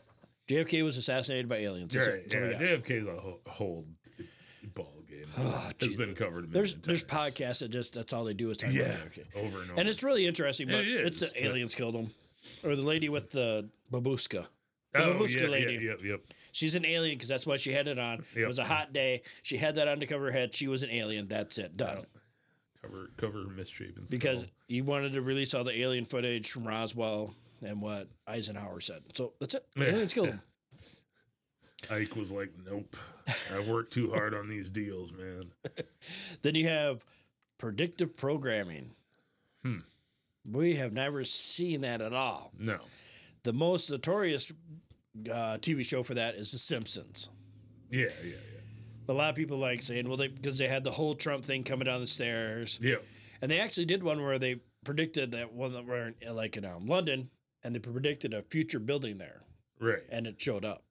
S1: JFK was assassinated by aliens. That's,
S2: Yeah,
S1: it. That's what we
S2: yeah. JFK's a whole, whole ball game.
S1: Oh,
S2: it's been covered.
S1: There's
S2: million
S1: there's podcasts that just that's all they do is talk
S2: Yeah,
S1: about JFK,
S2: over and over.
S1: and it's really interesting. But
S2: It
S1: it's
S2: is,
S1: the
S2: but-
S1: aliens killed him, or the lady with the babushka. The
S2: oh,
S1: babushka
S2: yeah,
S1: lady.
S2: Yeah, yep, yep.
S1: She's an alien because that's what she had it on. It was a hot day. She had that on to cover her head. She was an alien. That's it. Done.
S2: Cover cover misshapen. skull.
S1: because he wanted to release all the alien footage from Roswell and what Eisenhower said. So that's it.
S2: Yeah,
S1: Aliens killed him.
S2: Ike was like, "Nope, I worked too hard on these deals, man."
S1: Then you have predictive programming.
S2: Hmm.
S1: We have never seen that at all.
S2: No,
S1: The most notorious uh, TV show for that is The Simpsons.
S2: yeah, yeah, yeah.
S1: A lot of people like saying, well, they because they had the whole Trump thing coming down the stairs,
S2: yeah, yeah.
S1: and they actually did one where they predicted that one that were in, like in um, London, and they predicted a future building there.
S2: Right.
S1: and it showed up.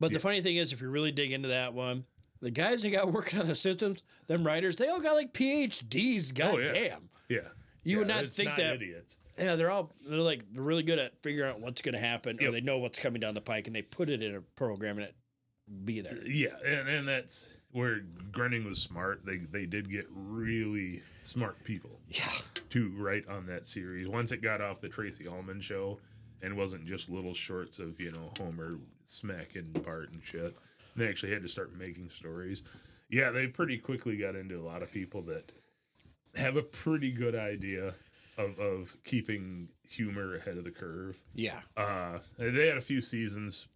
S1: But the funny thing is, if you really dig into that one, the guys that got working on the systems, them writers, they all got like PhDs. God
S2: Oh, yeah.
S1: damn.
S2: Yeah.
S1: You would not think that.
S2: idiots.
S1: Yeah, they're all they're like they're really good at figuring out what's going to happen, or
S2: Yep.
S1: they know what's coming down the pike, and they put it in a program and it be there.
S2: Yeah, and, and that's where Groening was smart. They they did get really smart people
S1: Yeah,
S2: to write on that series. Once it got off the Tracey Ullman show and wasn't just little shorts of, you know, Homer smacking Bart and shit. They actually had to start making stories. Yeah, they pretty quickly got into a lot of people that have a pretty good idea of, of keeping humor ahead of the curve.
S1: yeah.
S2: Uh, they had a few seasons.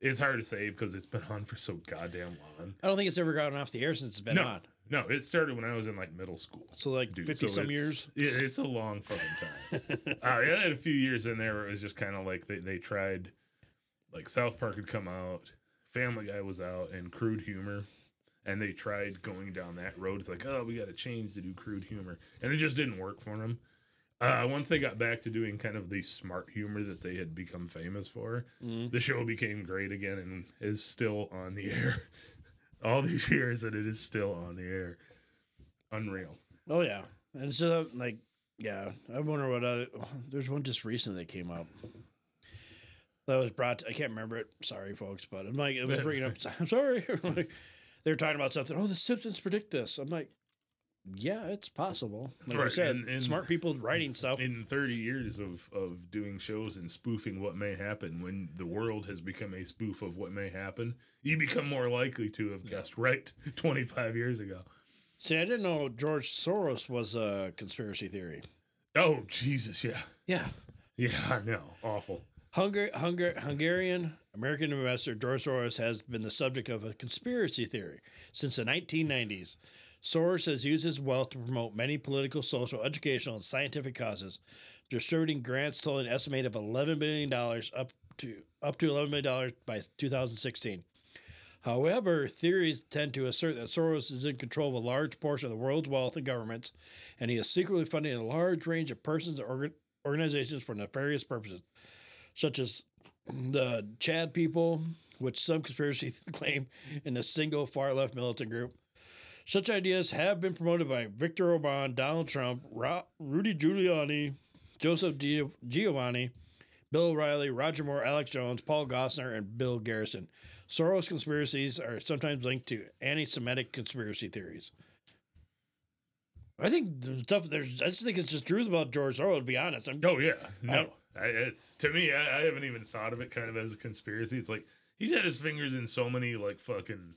S2: It's hard to say because it's been on for so goddamn long.
S1: I don't think it's ever gotten off the air since it's been
S2: no,
S1: on.
S2: no, it started when I was in like middle school.
S1: So like
S2: Dude,
S1: fifty
S2: so
S1: some years.
S2: Yeah, it's a long fucking time. uh, yeah, they had a few years in there where it was just kind of like they, they tried, like South Park had come out, Family Guy was out, and crude humor. And they tried going down that road. It's like, oh, we got to change to do crude humor. And it just didn't work for them. Uh, once they got back to doing kind of the smart humor that they had become famous for,
S1: Mhm.
S2: the show became great again and is still on the air. All these years, and it is still on the air. Unreal.
S1: Oh yeah, and so like yeah, I wonder what other. There's one just recently that came up. That was brought. To, I can't remember it. Sorry, folks, but I'm like, was bringing up. I'm sorry. Like, they were talking about something. Oh, the Simpsons predict this. I'm like, yeah, it's possible. Like I said,
S2: and- and-
S1: smart people writing stuff.
S2: in 30 years of, of doing shows and spoofing what may happen when the world has become a spoof of what may happen you become more likely to have guessed right 25 years ago
S1: See, I didn't know George Soros was a conspiracy theory.
S2: oh jesus yeah
S1: Yeah,
S2: yeah i know awful
S1: Hungar- Hungar- Hungarian American investor George Soros has been the subject of a conspiracy theory since the 1990s. Soros has used his wealth to promote many political, social, educational, and scientific causes, distributing grants totaling an estimate of $11 billion up to up to $11 billion by 2016. However, theories tend to assert that Soros is in control of a large portion of the world's wealth and governments, and he is secretly funding a large range of persons and organ- organizations for nefarious purposes such as the Chad people, which some conspiracy claim in a single far left militant group. Such ideas have been promoted by Viktor Orbán, Donald Trump, Ro- Rudy Giuliani, Joseph Gio- Giovanni, Bill O'Reilly, Roger Moore, Alex Jones, Paul Gosar, and Bill Garrison. Soros conspiracies are sometimes linked to anti-Semitic conspiracy theories. I think the stuff there's. I just think it's just truth about George Soros. To be honest, I'm.
S2: Oh yeah, no, I, it's to me. I, I haven't even thought of it kind of as a conspiracy. It's like he's had his fingers in so many like fucking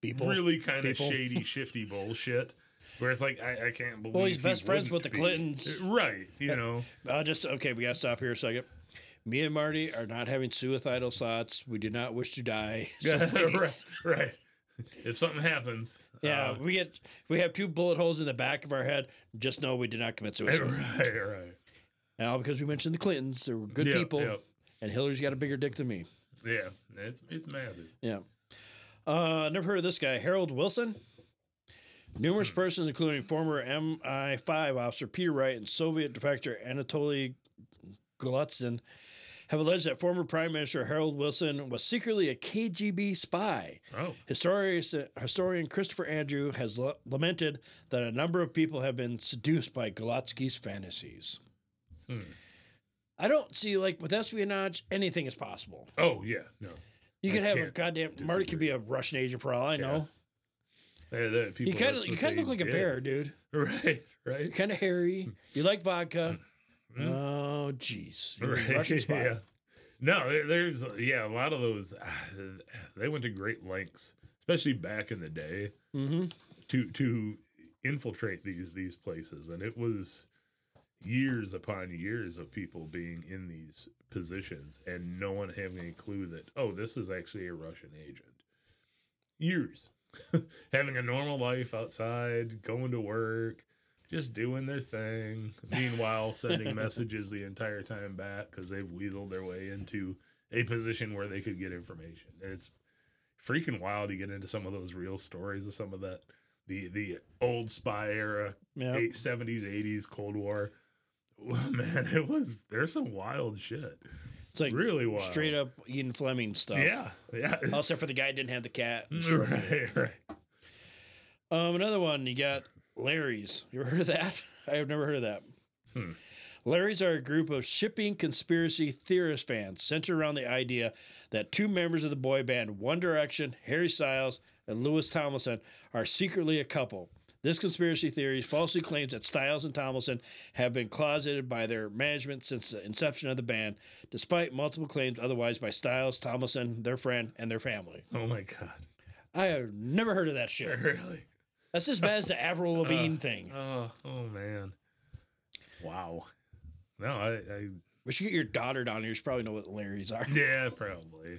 S1: People.
S2: really kind of shady, shifty bullshit. Where it's like I, I can't believe.
S1: Well, he's
S2: he
S1: best friends with the
S2: be.
S1: Clintons.
S2: right? You know,
S1: I'll just okay. We got to stop here a second. Me and Marty are not having suicidal thoughts. We do not wish to die. So
S2: right, right. If something happens,
S1: Yeah,
S2: uh,
S1: we get we have two bullet holes in the back of our head. Just know we did not commit suicide.
S2: right, right.
S1: Now, because we mentioned the Clintons, they were good
S2: Yep,
S1: people,
S2: yep.
S1: and Hillary's got a bigger dick than me.
S2: Yeah, it's it's massive.
S1: Yeah. Uh, never heard of this guy, Harold Wilson. Numerous persons, including former MI5 officer Peter Wright and Soviet defector Anatoly Golitsyn, have alleged that former Prime Minister Harold Wilson was secretly a KGB spy.
S2: Oh,
S1: Historian, historian Christopher Andrew has la- lamented that a number of people have been seduced by Golotsky's fantasies.
S2: Hmm.
S1: I don't see, like, with espionage, anything is possible.
S2: oh yeah, no.
S1: You
S2: I
S1: could have a goddamn Marty could be a Russian agent for all I know.
S2: Uh, the
S1: You
S2: people,
S1: kind of you kind of look like a bear, dude.
S2: Right, right.
S1: Kind of hairy. You like vodka.
S2: Mm.
S1: Oh, jeez.
S2: Right,
S1: Russian spy.
S2: yeah. No, there, there's yeah, a lot of those. ah, they went to great lengths, especially back in the day,
S1: Mm-hmm.
S2: to to infiltrate these these places, and it was years upon years of people being in these positions and no one having a clue that oh, this is actually a Russian agent. Years having a normal life outside, going to work, just doing their thing. Meanwhile, sending messages the entire time back because they've weaseled their way into a position where they could get information. And it's freaking wild to get into some of those real stories of some of that the the old spy era,
S1: Yeah.
S2: eight, 70s, 80s, Cold War. Man, it was there's some wild shit.
S1: It's like
S2: really wild.
S1: straight up Ian Fleming stuff.
S2: Yeah, yeah.
S1: Also for the guy didn't have the cat.
S2: right, right.
S1: Um, another one you got Larry's. You ever heard of that? I have never heard of that.
S2: Hmm.
S1: Larry's are a group of shipping conspiracy theorist fans centered around the idea that two members of the boy band One Direction, Harry Styles, and Louis Tomlinson are secretly a couple. This conspiracy theory falsely claims that Styles and Tomlinson have been closeted by their management since the inception of the band, despite multiple claims otherwise by Styles, Tomlinson, their friend, and their family.
S2: Oh my god.
S1: I have never heard of that shit.
S2: Really?
S1: That's as bad as the Avril uh, Lavigne thing.
S2: Oh, oh man. Wow. No, I, I
S1: We should get your daughter down here. She probably know what Larrys are.
S2: yeah, probably.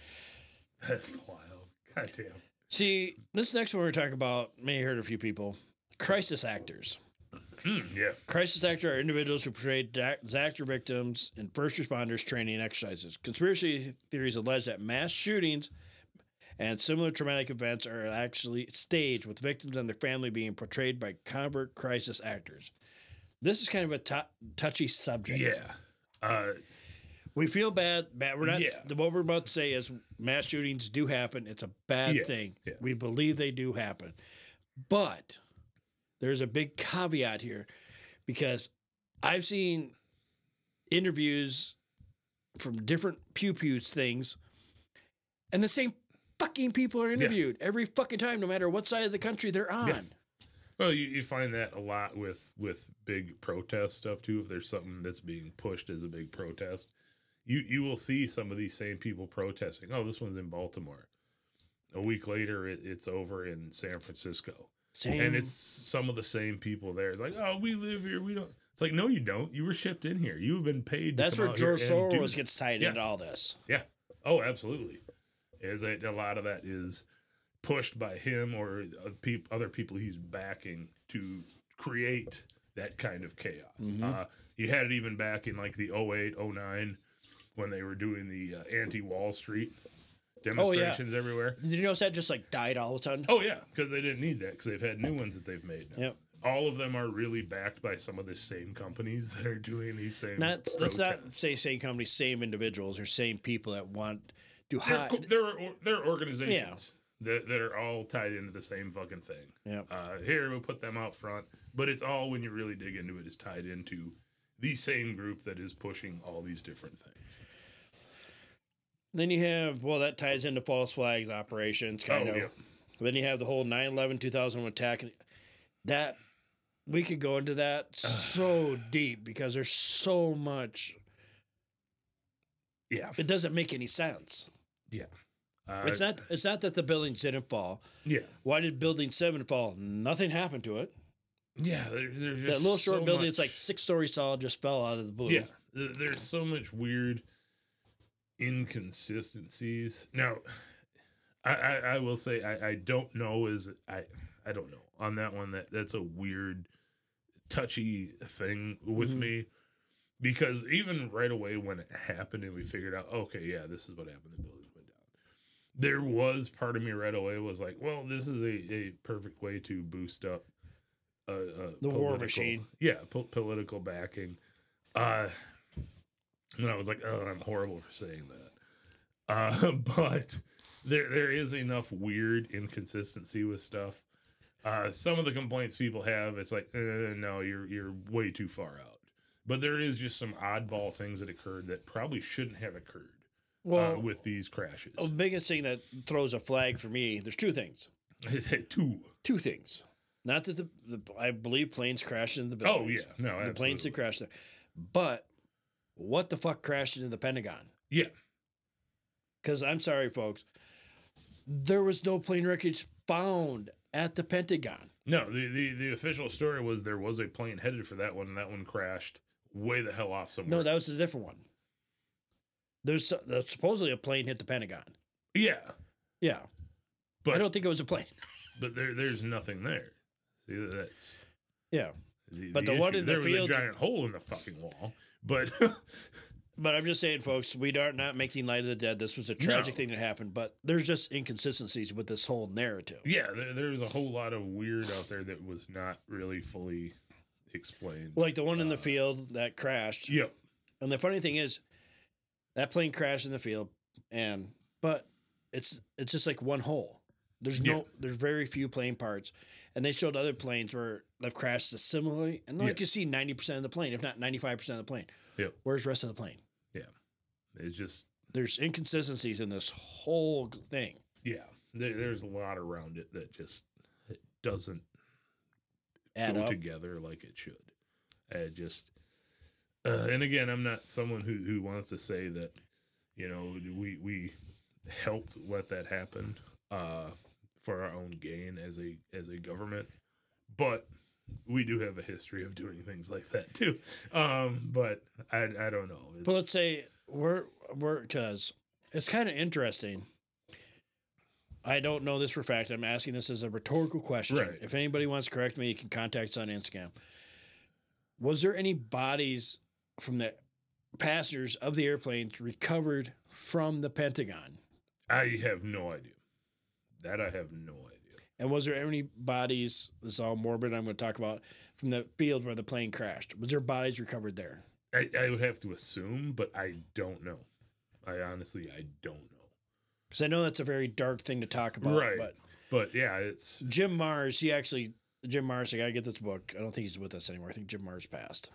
S2: That's wild. God damn.
S1: See, this next one we're talking about, may have heard a few people. Crisis actors.
S2: Hmm, yeah.
S1: Crisis actors are individuals who portray disaster victims in first responders training and exercises. Conspiracy theories allege that mass shootings and similar traumatic events are actually staged, with victims and their family being portrayed by convert crisis actors. This is kind of a touchy subject.
S2: Yeah. Uh,
S1: We feel bad. Bad. We're not.
S2: Yeah.
S1: What we're about to say is mass shootings do happen. It's a bad
S2: Yeah,
S1: thing.
S2: yeah.
S1: We believe they do happen, but there's a big caveat here because I've seen interviews from different pew pews things, and the same fucking people are interviewed every fucking time, no matter what side of the country they're on.
S2: well, you, you find that a lot with with big protest stuff too. If there's something that's being pushed as a big protest, you you will see some of these same people protesting. Oh, this one's in Baltimore. A week later, it, it's over in San Francisco. And it's some of the same people there. It's like, oh, we live here. We don't. It's like, no, you don't. You were shipped in here. You've been paid. To
S1: that's where George Soros gets tied
S2: Yes.
S1: into all this.
S2: Yeah. Oh, absolutely. Is that a lot of that is pushed by him or uh, other people he's backing to create that kind of chaos.
S1: Mhm.
S2: Uh, you had it even back in like the 08, 09 when they were doing the uh, anti Wall Street demonstrations everywhere.
S1: Did you notice that just like died all of a sudden?
S2: Oh yeah, because they didn't need that because they've had new ones that they've made. Now.
S1: Yep.
S2: All of them are really backed by some of the same companies that are doing these same.
S1: Not let's not say same companies, same individuals, or same people that want to
S2: They're,
S1: hide.
S2: they're, they're organizations that, that are all tied into the same fucking thing.
S1: Yeah.
S2: Uh, here we'll put them out front, but it's all when you really dig into it is tied into the same group that is pushing all these different things.
S1: Then you have well that ties into false flags operations kind
S2: Oh,
S1: of.
S2: yeah.
S1: Then you have the whole 9/11 2001 attack. That we could go into that so deep because there's so much.
S2: Yeah,
S1: It doesn't make any sense.
S2: uh,
S1: It's not. It's not that the buildings didn't fall.
S2: Yeah,
S1: Why did Building Seven fall? Nothing happened to it.
S2: yeah. There, there's just
S1: that little short
S2: so
S1: building, it's like six stories tall, just fell out of the blue.
S2: Yeah, there's so much weird inconsistencies. Now, I, I, I will say I, I don't know is I I don't know on that one that that's a weird touchy thing with
S1: Mhm.
S2: me because even right away when it happened and we figured out okay yeah this is what happened the buildings went down there was part of me right away was like well this is a, a perfect way to boost up a, a
S1: The war machine.
S2: yeah po- political backing uh and I was like, oh, I'm horrible for saying that. Uh, but there there is enough weird inconsistency with stuff. Uh, some of the complaints people have, it's like, uh, no, you're you're way too far out. But there is just some oddball things that occurred that probably shouldn't have occurred
S1: Well,
S2: uh, with these crashes.
S1: the biggest thing that throws a flag for me, there's two things.
S2: Two.
S1: Two things. Not that the, the I believe planes crashed into the
S2: Oh yeah, no,
S1: the planes that crashed there. But what the fuck crashed into the Pentagon?
S2: Yeah,
S1: Because I'm sorry, folks, there was no plane wreckage found at the Pentagon.
S2: no. The, the the official story was there was a plane headed for that one, and that one crashed way the hell off somewhere.
S1: No, that was a different one. There's, there's supposedly a plane hit the Pentagon.
S2: yeah,
S1: Yeah,
S2: but
S1: I don't think it was a plane.
S2: but there there's nothing there. See that's
S1: Yeah,
S2: the,
S1: But the one
S2: issue.
S1: in the
S2: there
S1: field-
S2: was a giant hole in the fucking wall. But
S1: but I'm just saying, folks, we are not making light of the dead. This was a tragic
S2: No.
S1: thing that happened, but there's just inconsistencies with this whole narrative.
S2: yeah, there, there's a whole lot of weird out there that was not really fully explained.
S1: Like the one in the
S2: Uh,
S1: field that crashed.
S2: Yep.
S1: And the funny thing is, that plane crashed in the field, and but it's it's just like one hole. There's no
S2: Yeah.
S1: there's very few plane parts, and they showed other planes where they've crashed similarly, and like
S2: Yeah.
S1: you see ninety percent of the plane, if not ninety five percent of the plane.
S2: Yep.
S1: Where's the rest of the plane? Yeah.
S2: It's just
S1: There's inconsistencies in this whole thing.
S2: yeah, there, there's a lot around it that just it doesn't
S1: Add
S2: go
S1: up.
S2: together like it should. It just uh, and again, I'm not someone who who wants to say that you know we we helped let that happen uh, for our own gain as a as a government, but we do have a history of doing things like that too. Um, but I I don't know.
S1: But let's say we're we're because it's kind of interesting. I don't know this for a fact. I'm asking this as a rhetorical question.
S2: Right.
S1: If anybody wants to correct me, you can contact us on Instagram. Was there any bodies from the passengers of the airplanes recovered from the Pentagon?
S2: I have no idea. That I have no idea.
S1: And was there any bodies? This is all morbid. I'm going to talk about from the field where the plane crashed. Was there bodies recovered there?
S2: I, I would have to assume, but I don't know. I honestly I don't know.
S1: Because I know that's a very dark thing to talk about.
S2: Right.
S1: But
S2: But yeah, it's
S1: Jim Marrs, he actually Jim Marrs, I gotta get this book. I don't think he's with us anymore. I think Jim Marrs passed.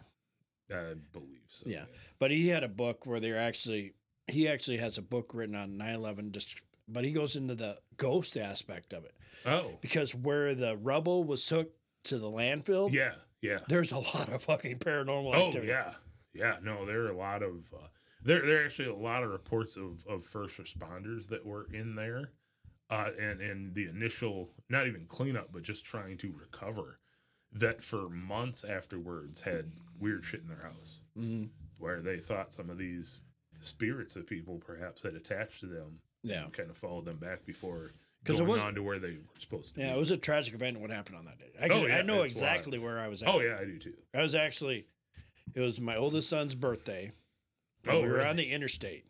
S2: I believe so.
S1: Yeah. But he had a book where they're actually he actually has a book written on 9-11 just but he goes into the ghost aspect of it.
S2: Oh.
S1: Because where the rubble was took to the landfill,
S2: Yeah. Yeah.
S1: there's a lot of fucking paranormal
S2: Oh
S1: activity.
S2: yeah. Yeah. No, there are a lot of uh, there there are actually a lot of reports of of first responders that were in there. Uh, and and the initial not even cleanup but just trying to recover that for months afterwards had weird shit in their house
S1: Mhm.
S2: where they thought some of these spirits of people perhaps had attached to them
S1: Yeah.
S2: kind of followed them back before
S1: 'Cause it
S2: going
S1: was-
S2: on to where they were supposed to
S1: Yeah,
S2: be.
S1: it was a tragic event what happened on that day. I,
S2: Oh,
S1: can, I know exactly where I was at.
S2: oh yeah, I do too.
S1: I was actually it was my oldest son's birthday.
S2: Oh,
S1: we were
S2: really?
S1: on the interstate.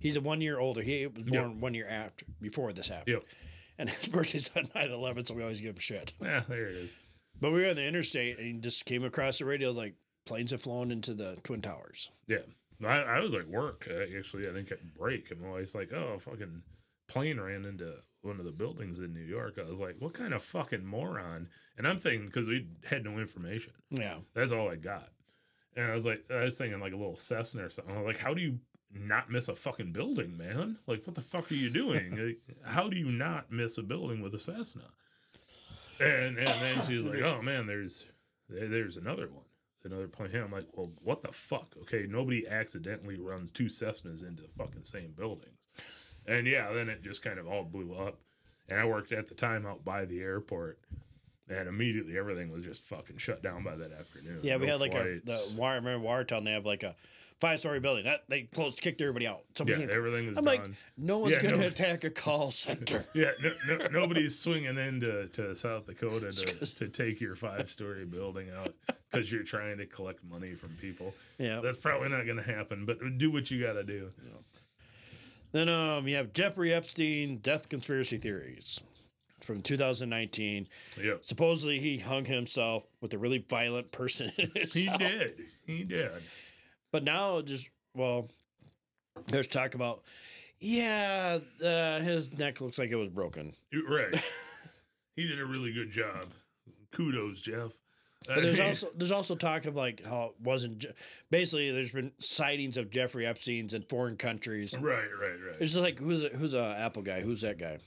S1: He's a one year older. He was born
S2: Yep.
S1: one year after before this happened.
S2: Yep.
S1: And his birthday's on 9 11, so we always give him shit.
S2: Yeah, there it is.
S1: But we were on the interstate and he just came across the radio like planes have flown into the Twin Towers.
S2: Yeah, I, I was at work uh, actually. I think at break, and always like, oh, a fucking plane ran into one of the buildings in New York. I was like, what kind of fucking moron? And I'm thinking because we had no information.
S1: Yeah.
S2: That's all I got. And I was like, I was thinking like a little Cessna or something. I'm like, how do you not miss a fucking building, man? Like, what the fuck are you doing? Like, how do you not miss a building with a Cessna? And and then she was like, oh man, there's there- there's another one, another plane. I'm like, well, what the fuck? Okay, nobody accidentally runs two Cessnas into the fucking same buildings. And yeah, then it just kind of all blew up. And I worked at the time out by the airport. And immediately everything was just fucking shut down by that afternoon.
S1: Yeah, we
S2: No
S1: had like a
S2: flights.
S1: the wire. Remember Watertown? They have like a five story building that they closed, kicked everybody out.
S2: yeah,
S1: Somebody's gonna-
S2: everything was
S1: I'm
S2: done.
S1: like, no one's
S2: Yeah,
S1: gonna
S2: no-
S1: attack a call center.
S2: yeah, no, no, nobody's swinging into to South Dakota to, to take your five story building out because you're trying to collect money from people.
S1: yeah.
S2: That's probably not going to happen. But do what you got to do.
S1: Then um, you have Jeffrey Epstein death conspiracy theories from 2019.
S2: Yep,
S1: Supposedly he hung himself with a really violent person. in his
S2: he did. He did.
S1: But now, just well, there's talk about, yeah, uh, his neck looks like it was broken.
S2: Right. he did a really good job. Kudos, Jeff.
S1: But there's also there's also talk of like how it wasn't ju- basically there's been sightings of Jeffrey Epstein's in foreign countries.
S2: right, right, right.
S1: It's just like who's who's a Apple guy? Who's that guy?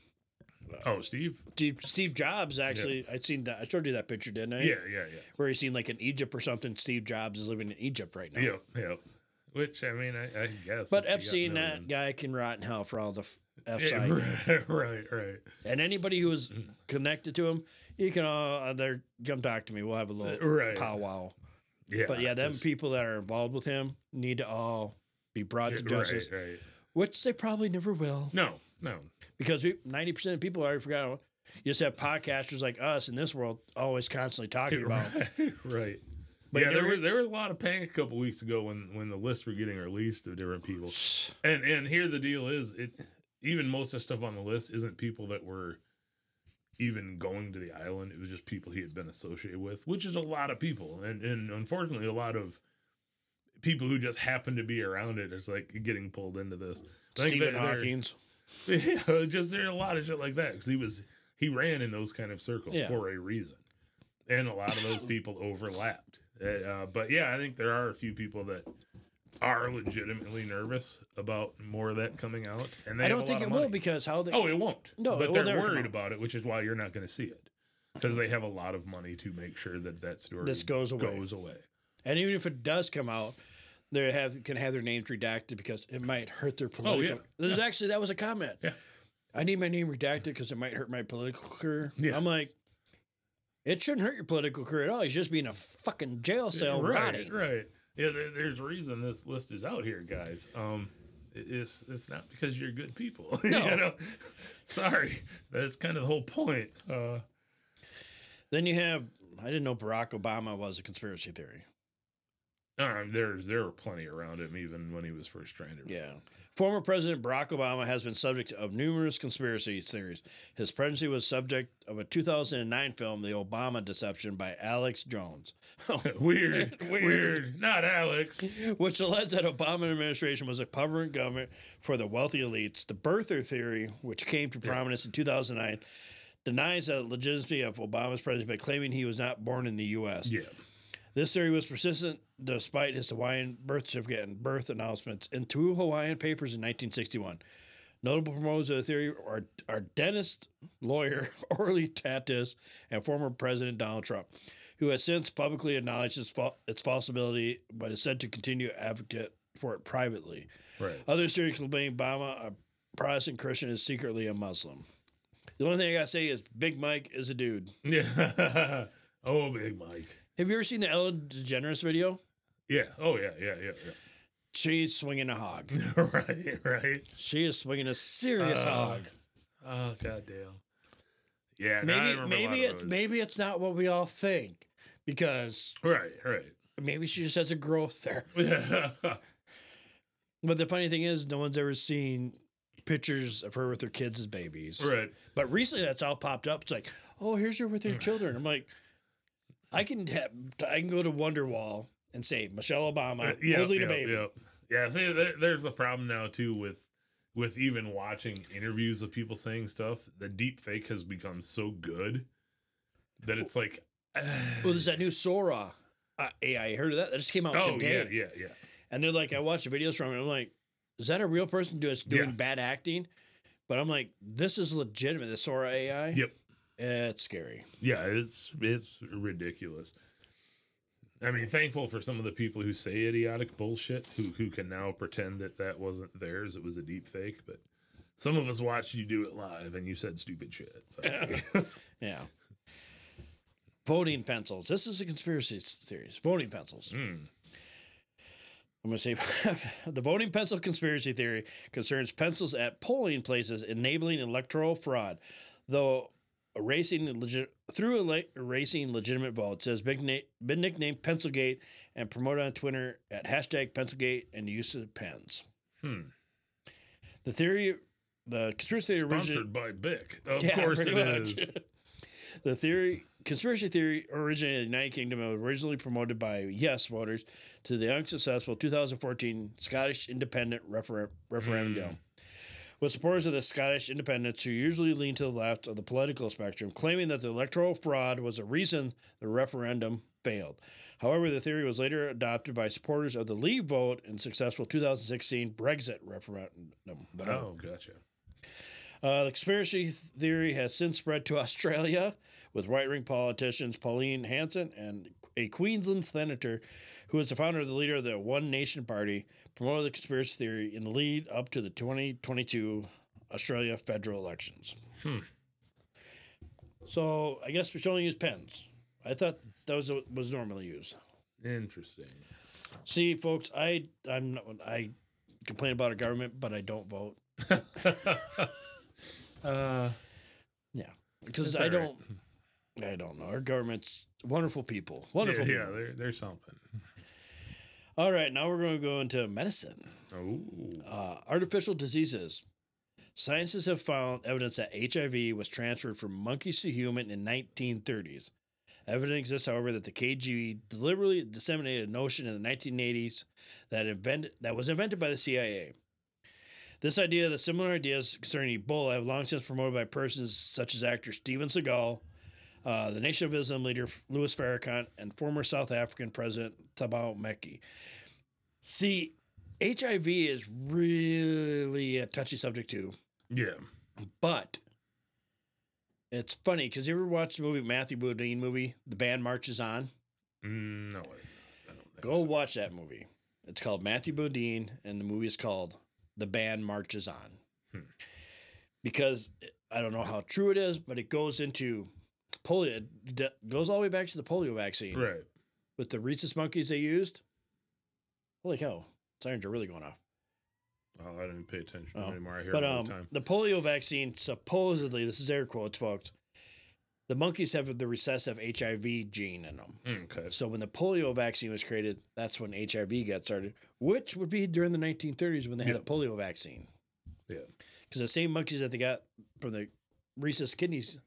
S2: Oh, Steve.
S1: Steve, Steve Jobs actually. I'd seen that. I showed you that picture, didn't I?
S2: Yeah, yeah, yeah.
S1: Where he's seen like in Egypt or something. Steve Jobs is living in Egypt right now.
S2: Yep, yep. Which I mean, I, I guess.
S1: But
S2: if
S1: Epstein, that guy can rot in hell for all the f- F
S2: Yeah, right, right, right.
S1: And anybody who's
S2: Mm-hmm.
S1: connected to him, you can all uh, there come talk to me. We'll have a little
S2: Right.
S1: powwow.
S2: Yeah,
S1: But yeah, them people that are involved with him need to all be brought to justice,
S2: Right, right.
S1: which they probably never will,
S2: No, no.
S1: Because ninety percent of people already forgot. You just have podcasters like us in this world always constantly talking about.
S2: right.
S1: But
S2: yeah, there was there was a lot of panic a couple weeks ago when when the lists were getting released of different people. And and here the deal is it even most of the stuff on the list isn't people that were even going to the island. It was just people he had been associated with, which is a lot of people. And and unfortunately a lot of people who just happen to be around it. It's like getting pulled into this.
S1: Stephen Hawking's.
S2: Yeah, just there's a lot of shit like that because he was he ran in those kind of circles
S1: Yeah.
S2: for a reason, and a lot of those people overlapped. Uh, but yeah, I think there are a few people that are legitimately nervous about more of that coming out, and they
S1: I don't think it will because how they.
S2: oh, it won't.
S1: No,
S2: but they're worried about it, which is why you're not going to see it because they have a lot of money to make sure that that story
S1: This goes away.
S2: Goes away.
S1: And even if it does come out, they have can have their names redacted because it might hurt their political.
S2: Oh, yeah.
S1: There's actually that was a comment.
S2: Yeah.
S1: I need my name redacted because it might hurt my political career.
S2: Yeah.
S1: I'm like, it shouldn't hurt your political career at all. He's just being a fucking jail cell
S2: right,
S1: rotting.
S2: right. Yeah, there, there's a reason this list is out here, guys. Um, it's it's not because you're good people.
S1: No.
S2: you know? Sorry, that's kind of the whole point. Uh,
S1: Then you have I didn't know Barack Obama was a conspiracy theory.
S2: Um, there's there were plenty around him even when he was first trying to.
S1: Yeah. Former President Barack Obama has been subject of numerous conspiracy theories. His presidency was subject of a 2009 film, The Obama Deception, by Alex Jones,
S2: weird,
S1: Weird.
S2: weird, Not Alex.
S1: which alleged that Obama administration was a covering government for the wealthy elites. The birther theory, which came to prominence in 2009, denies the legitimacy of Obama's presidency by claiming he was not born in the U.S.
S2: Yeah,
S1: This theory was persistent despite his Hawaiian birth certificate and birth announcements in two Hawaiian papers in 1961. Notable promoters of the theory are, are dentist, lawyer Orly Taitz, and former President Donald Trump, who has since publicly acknowledged its, fa- its falsibility, but is said to continue to advocate for it privately.
S2: right.
S1: Other theories claim Obama, a Protestant Christian, is secretly a Muslim. The only thing I gotta say is Big Mike is a dude.
S2: Yeah. oh, Big Mike.
S1: Have you ever seen the Ellen DeGeneres video?
S2: Yeah. Oh, yeah. Yeah. Yeah.
S1: She's swinging a hog.
S2: right. Right.
S1: She is swinging a serious
S2: Uh,
S1: hog.
S2: Oh, goddamn. Yeah.
S1: Maybe maybe it maybe it's not what we all think because
S2: Right. Right.
S1: maybe she just has a growth there. But the funny thing is, no one's ever seen pictures of her with her kids as babies.
S2: right.
S1: But recently, that's all popped up. It's like, oh, here's her with her children. I'm like, I can have, I can go to Wonderwall and say Michelle Obama
S2: Uh, yeah,
S1: holding
S2: yeah,
S1: a baby.
S2: Yeah, yeah. See, there, there's the problem now too with with even watching interviews of people saying stuff. The deep fake has become so good that it's like,
S1: Well, there's that new Sora. uh, AI. Heard of that? That just came out
S2: Oh
S1: today.
S2: yeah, yeah, yeah.
S1: And they're like, I watched the videos from it. I'm like, is that a real person doing
S2: Yeah.
S1: bad acting? But I'm like, this is legitimate. The Sora AI.
S2: Yep.
S1: It's scary.
S2: Yeah, it's it's ridiculous. I mean, thankful for some of the people who say idiotic bullshit, who who can now pretend that that wasn't theirs; it was a deep fake. But some of us watched you do it live, and you said stupid shit. So.
S1: Yeah. Voting pencils. This is a conspiracy theory. Voting pencils.
S2: Mm.
S1: I'm going to say the voting pencil conspiracy theory concerns pencils at polling places enabling electoral fraud, though erasing legit through ele- erasing legitimate votes. Says big na- been nicknamed Pencilgate and promoted on Twitter at hashtag Pencilgate and use of pens.
S2: Hmm.
S1: The theory, the conspiracy theory.
S2: Sponsored by Bic. Of
S1: Yeah,
S2: course it
S1: pretty
S2: is.
S1: the theory conspiracy theory originated in the United Kingdom and was originally promoted by yes voters to the unsuccessful 2014 Scottish independent refer- referendum. With supporters of the Scottish independents who usually lean to the left of the political spectrum, claiming that the electoral fraud was the reason the referendum failed. However, the theory was later adopted by supporters of the Leave vote in successful 2016 Brexit referendum.
S2: Oh, gotcha.
S1: Uh, the conspiracy theory has since spread to Australia with right wing politicians Pauline Hanson and a Queensland senator who is the founder of the leader of the One Nation Party, promoted the conspiracy theory in the lead up to the 2022 Australia federal elections.
S2: Hmm.
S1: So I guess we should only use pens. I thought that was what was normally used.
S2: Interesting.
S1: See, folks, I I'm not, I complain about our government, but I don't vote
S2: uh,
S1: yeah,
S2: because
S1: I
S2: right.
S1: don't. I don't know. Our government's wonderful people. Wonderful.
S2: yeah, yeah
S1: people.
S2: there, there's something.
S1: All right, now we're going to go into medicine.
S2: Oh,
S1: Uh, artificial diseases. Scientists have found evidence that HIV was transferred from monkeys to human in 1930s. Evidence exists, however, that the KGB deliberately disseminated a notion in the 1980s that invented that was invented by the CIA. This idea that similar ideas concerning Ebola have long since promoted by persons such as actor Steven Seagal, uh, the Nation of Islam leader Louis Farrakhan, and former South African President Thabo Mbeki. See, HIV is really a touchy subject too,
S2: yeah.
S1: but it's funny because you ever watched the movie Matthew Modine movie, The Band Marches On?
S2: Mm, no, I, don't think
S1: Go
S2: so.
S1: watch that movie. It's called Matthew Modine, and the movie is called The Band Marches On.
S2: Hmm.
S1: Because I don't know how true it is, but it goes into polio. D- goes all the way back to the polio vaccine
S2: Right.
S1: with the rhesus monkeys they used. Holy cow! Sirens are really going off.
S2: Oh, I didn't pay attention
S1: Oh,
S2: anymore. I hear
S1: But
S2: it all
S1: um,
S2: the time.
S1: the polio vaccine supposedly, this is air quotes, folks. The monkeys have the recessive HIV gene in them.
S2: Mm, Okay.
S1: So when the polio vaccine was created, that's when HIV got started, which would be during the 1930s when they had
S2: Yeah.
S1: the polio vaccine.
S2: Yeah.
S1: Because the same monkeys that they got from the rhesus kidneys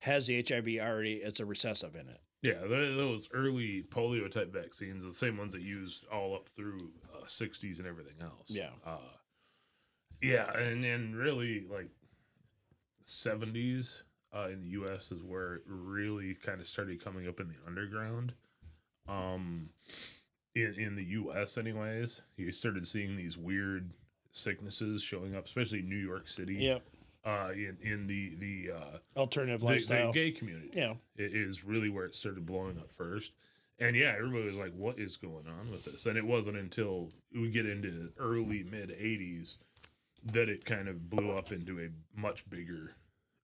S1: has the HIV already. It's a recessive in it.
S2: Yeah, those early polio type vaccines, the same ones that used all up through uh, 60s and everything else.
S1: Yeah.
S2: Uh, yeah, and and really like 70s uh, in the U.S. is where it really kind of started coming up in the underground. Um, in in the U.S. anyways, you started seeing these weird sicknesses showing up, especially in New York City.
S1: Yep.
S2: Uh, in in the the uh,
S1: Alternative
S2: the, the
S1: lifestyle.
S2: gay community
S1: yeah.
S2: it is really where it started blowing up first. And yeah, everybody was like, "What is going on with this?" And it wasn't until we get into early mid '80s that it kind of blew up into a much bigger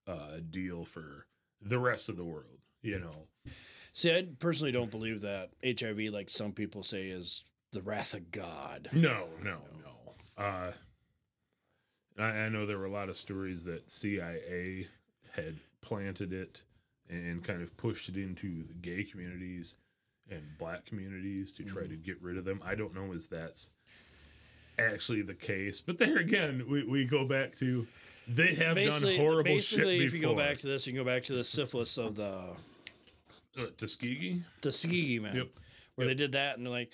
S2: uh, deal for the rest of the world. You know,
S1: See, I personally don't believe that HIV, like some people say, is the wrath of God.
S2: no, no, no. Uh, I, I know there were a lot of stories that CIA had planted it and kind of pushed it into the gay communities and black communities to try to get rid of them. I don't know if that's actually the case, but there again, we, we go back to they have done horrible
S1: basically,
S2: shit
S1: if you go back to this, you can go back to the syphilis of the
S2: uh, Tuskegee,
S1: Tuskegee man,
S2: Yep.
S1: where
S2: Yep.
S1: they did that, and they're like,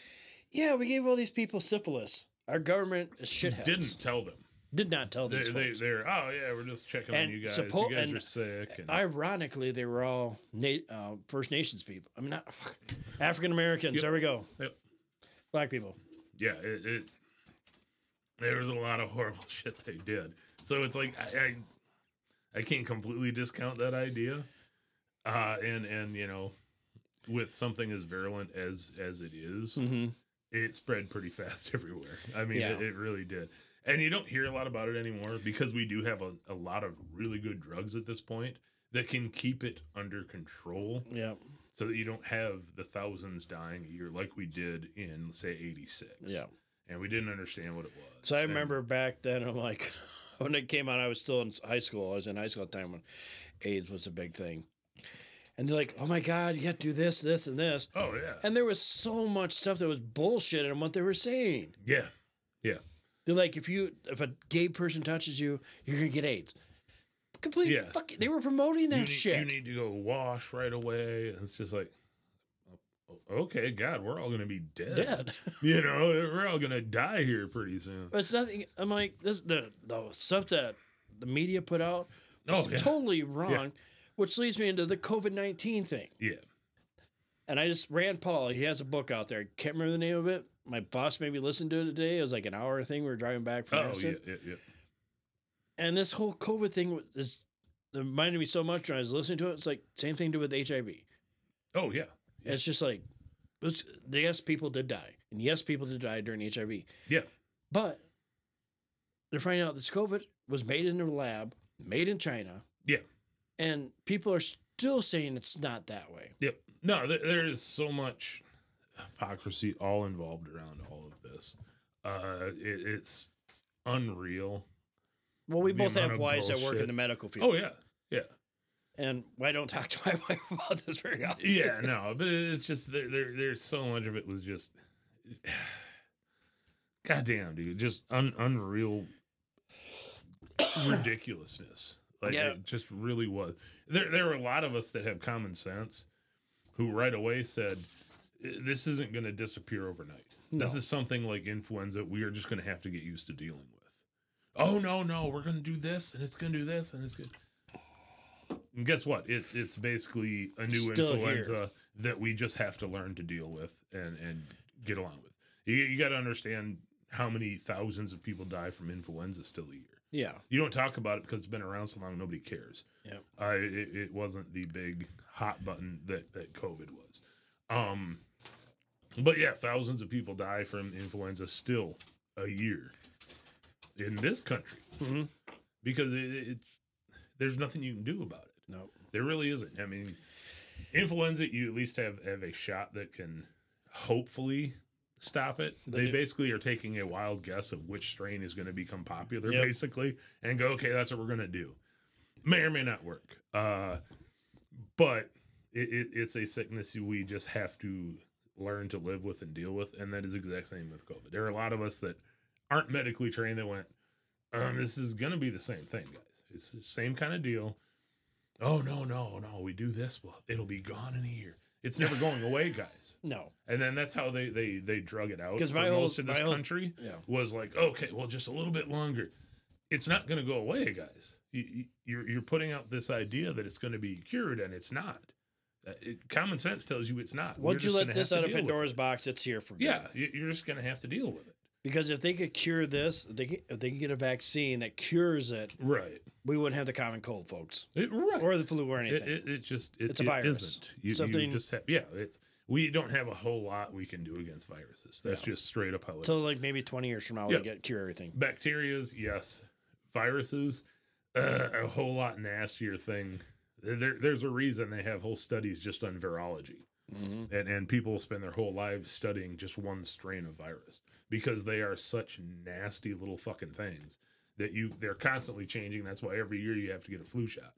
S1: "Yeah, we gave all these people syphilis. Our government is shitheads."
S2: didn't tell them.
S1: Did not tell
S2: They,
S1: these
S2: they,
S1: folks.
S2: they're oh yeah, we're just checking
S1: And
S2: on you guys.
S1: suppo-
S2: you guys
S1: and
S2: are sick. And,
S1: Ironically, they were all na- uh, First Nations people. I mean, not African Americans.
S2: Yep.
S1: There we go.
S2: Yep.
S1: Black people.
S2: yeah, it, it there was a lot of horrible shit they did. So it's like I I, I can't completely discount that idea. Uh, and and you know, with something as virulent as as it is,
S1: Mm-hmm.
S2: it spread pretty fast everywhere. I mean,
S1: Yeah.
S2: it, it really did. And you don't hear a lot about it anymore because we do have a, a lot of really good drugs at this point that can keep it under control
S1: Yeah.
S2: so that you don't have the thousands dying a year like we did in, say, 86.
S1: Yeah.
S2: And we didn't understand what it was.
S1: So I
S2: And-
S1: remember back then, I'm like, when it came out, I was still in high school. I was in high school at the time when AIDS was a big thing. And they're like, oh my God, you got to do this, this, and this.
S2: Oh, yeah.
S1: And there was so much stuff that was bullshit in what they were saying.
S2: Yeah. Yeah.
S1: They're like, if you if a gay person touches you, you're gonna get AIDS. Complete
S2: Yeah.
S1: fuck. They were promoting that
S2: you, need,
S1: shit.
S2: you need to go wash right away. It's just like, oh, okay, God, we're all going to be dead.
S1: dead.
S2: You know, we're all going to die here pretty soon.
S1: but it's nothing. I'm like this the the stuff that the media put out
S2: Oh, yeah.
S1: totally wrong, which leads me into the COVID nineteen thing.
S2: Yeah.
S1: And I just Rand Paul. He has a book out there. Can't remember the name of it. My boss made me listen to it today. It was like an hour thing. We were driving back from
S2: Oh, yeah,
S1: Madison.
S2: yeah, yeah.
S1: And this whole COVID thing is reminded me so much when I was listening to it. It's like same thing to with HIV.
S2: Oh, yeah. Yeah.
S1: It's just like, it's, yes, people did die, and yes, people did die during HIV.
S2: Yeah.
S1: but they're finding out this COVID was made in a lab, made in China.
S2: Yeah.
S1: and people are still saying it's not that way.
S2: Yep. No, there is so much hypocrisy all involved around all of this. Uh, it, it's unreal.
S1: Well, we
S2: The
S1: both have wives that work in the medical field.
S2: Oh yeah, yeah,
S1: and I don't talk to my wife about this very often.
S2: yeah. No, but it's just there. there there's so much of it was just, goddamn, dude, just un, unreal ridiculousness. Like
S1: Yeah.
S2: it just really was. There, there were a lot of us that have common sense, who right away said, "This isn't going to disappear overnight. This is something like influenza. We are just going to have to get used to dealing with." Oh no, no, we're going to do this, and it's going to do this, and it's good. And guess what? It, it's basically a new
S1: Still
S2: influenza that we just have to learn to deal with and and get along with. You, you got to understand how many thousands of people die from influenza still a year.
S1: Yeah,
S2: You don't talk about it because it's been around so long, nobody cares.
S1: Yeah.
S2: Uh, it, it wasn't the big hot button that, that COVID was. Um, but yeah, thousands of people die from influenza still a year in this country
S1: Mhm.
S2: because it, it, there's nothing you can do about it.
S1: no,
S2: There really isn't. I mean, influenza, you at least have, have a shot that can hopefully stop it.
S1: The
S2: They basically are taking a wild guess of which strain is going to become popular,
S1: Yep.
S2: basically, and go, okay, that's what we're going to do. May or may not work. Uh, but it, it, it's a sickness we just have to learn to live with and deal with. And that is the exact same with COVID. There are a lot of us that aren't medically trained that went, um, this is going to be the same thing, guys. It's the same kind of deal. Oh, no, no, no. We do this. Well, it'll be gone in a year. It's never going away, guys.
S1: no,
S2: And then that's how they they they drug it out. Because
S1: my
S2: most of this
S1: old-
S2: country
S1: yeah.
S2: was like, okay, well, just a little bit longer. It's not going to go away, guys. You, you- you're you're putting out this idea that it's going to be cured, and it's not. Uh, it, common sense tells you it's not.
S1: Once you let this out of Pandora's box, it's here for good.
S2: yeah, you- you're just going to have to deal with it.
S1: Because if they could cure this, they can, if they can get a vaccine that cures it,
S2: Right.
S1: we wouldn't have the common cold, folks,
S2: It, right.
S1: or the flu or anything.
S2: it, it just it,
S1: It's a
S2: it
S1: virus.
S2: isn't. You, you
S1: Something-
S2: just have yeah. It's we don't have a whole lot we can do against viruses. That's just straight up how it
S1: so like maybe twenty years from now,
S2: Yeah.
S1: they get cure everything.
S2: Bacterias, yes. Viruses, uh, a whole lot nastier thing. There, there's a reason they have whole studies just on virology,
S1: Mm-hmm.
S2: and and people spend their whole lives studying just one strain of virus because they are such nasty little fucking things that you they're constantly changing. That's why every year you have to get a flu shot.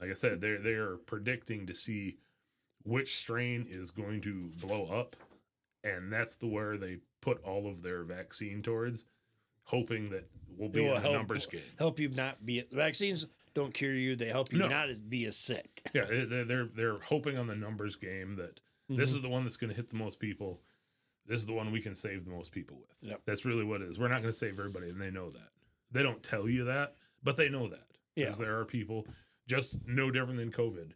S2: Like I said, they're they are predicting to see which strain is going to blow up, and that's the where they put all of their vaccine towards, hoping that we'll be
S1: It will
S2: in the
S1: help-
S2: numbers game.
S1: Help you not be the vaccines don't cure you; they help you
S2: No.
S1: not be as sick.
S2: Yeah, they're they're, they're hoping on the numbers game that this
S1: Mhm.
S2: is the one that's going to hit the most people. This is the one we can save the most people with.
S1: Yep.
S2: That's really what it is. We're not going to save everybody, and they know that. They don't tell you that, but they know that.
S1: Yeah.
S2: Because there are people just no different than COVID.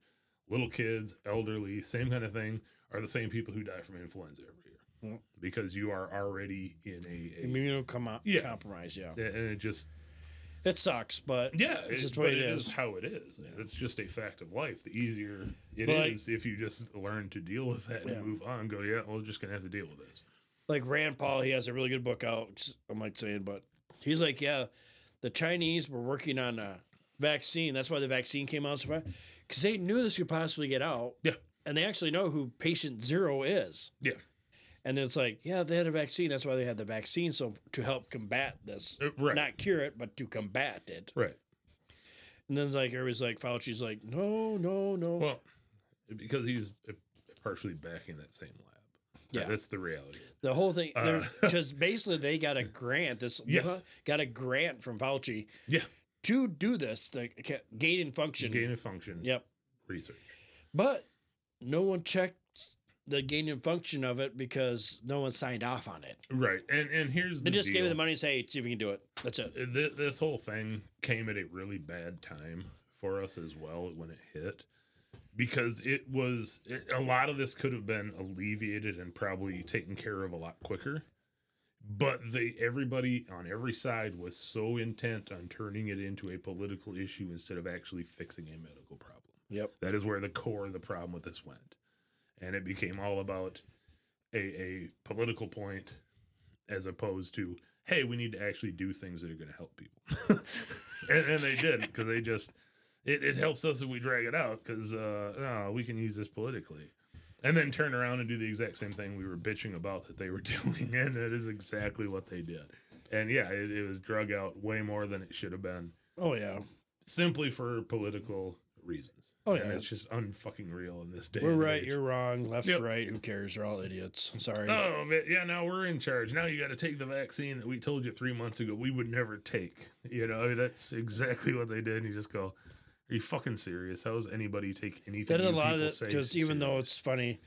S2: Little kids, elderly, same kind of thing, are the same people who die from influenza every year. Because you are already in a, a
S1: Immunocompromised,
S2: Yeah.
S1: compromise, yeah.
S2: and it just
S1: It sucks, but
S2: yeah,
S1: it's just
S2: but
S1: it
S2: it
S1: is.
S2: is how it is. It's just a fact of life. The easier it is
S1: But-
S2: if you just learn to deal with that and
S1: Yeah.
S2: move on. Go, yeah, we're just gonna have to deal with this.
S1: like Rand Paul, he has a really good book out. I'm like saying, but he's like, yeah, the Chinese were working on a vaccine. That's why the vaccine came out so fast because they knew this could possibly get out.
S2: Yeah.
S1: and they actually know who patient zero is.
S2: Yeah.
S1: And then it's like, yeah, they had a vaccine. That's why they had the vaccine, so to help combat this,
S2: Uh, right,
S1: not cure it, but to combat it.
S2: right.
S1: And then it's like everybody's like, Fauci's like, no, no, no.
S2: Well, because he's uh, partially backing that same lab.
S1: Yeah.
S2: that's the reality.
S1: The whole thing,
S2: Uh,
S1: because basically they got a grant. This
S2: Yes.
S1: got a grant from Fauci.
S2: Yeah.
S1: to do this, the gain and function.
S2: Gain of function
S1: Yep,
S2: research.
S1: but no one checked the gain and function of it because no one signed off on it.
S2: Right, and and here's
S1: They
S2: the
S1: just
S2: deal.
S1: gave me the money and say, hey, see if we can do it. That's it.
S2: Uh, Th- This whole thing came at a really bad time for us as well when it hit, because it was it, a lot of this could have been alleviated and probably taken care of a lot quicker. But they everybody on every side was so intent on turning it into a political issue instead of actually fixing a medical problem.
S1: Yep.
S2: That is where the core of the problem with this went. And it became all about a, a political point as opposed to, hey, we need to actually do things that are going to help people. and, and they did because they just, it, it helps us if we drag it out because uh, oh, we can use this politically. And then turn around and do the exact same thing we were bitching about that they were doing. And that is exactly what they did. And yeah, it, it was drug out way more than it should have been
S1: Oh yeah,
S2: simply for political reasons.
S1: Oh,
S2: and
S1: yeah.
S2: it's just unfucking real in this day.
S1: we're right.
S2: age.
S1: You're wrong. Left's
S2: Yep.
S1: right. Who cares? They're all idiots. Sorry.
S2: Oh, but yeah, now we're in charge. Now you got to take the vaccine that we told you three months ago we would never take. You know, that's exactly what they did. And you just go, "Are you fucking serious? How does anybody take anything?"
S1: That a lot of it because even though it's funny,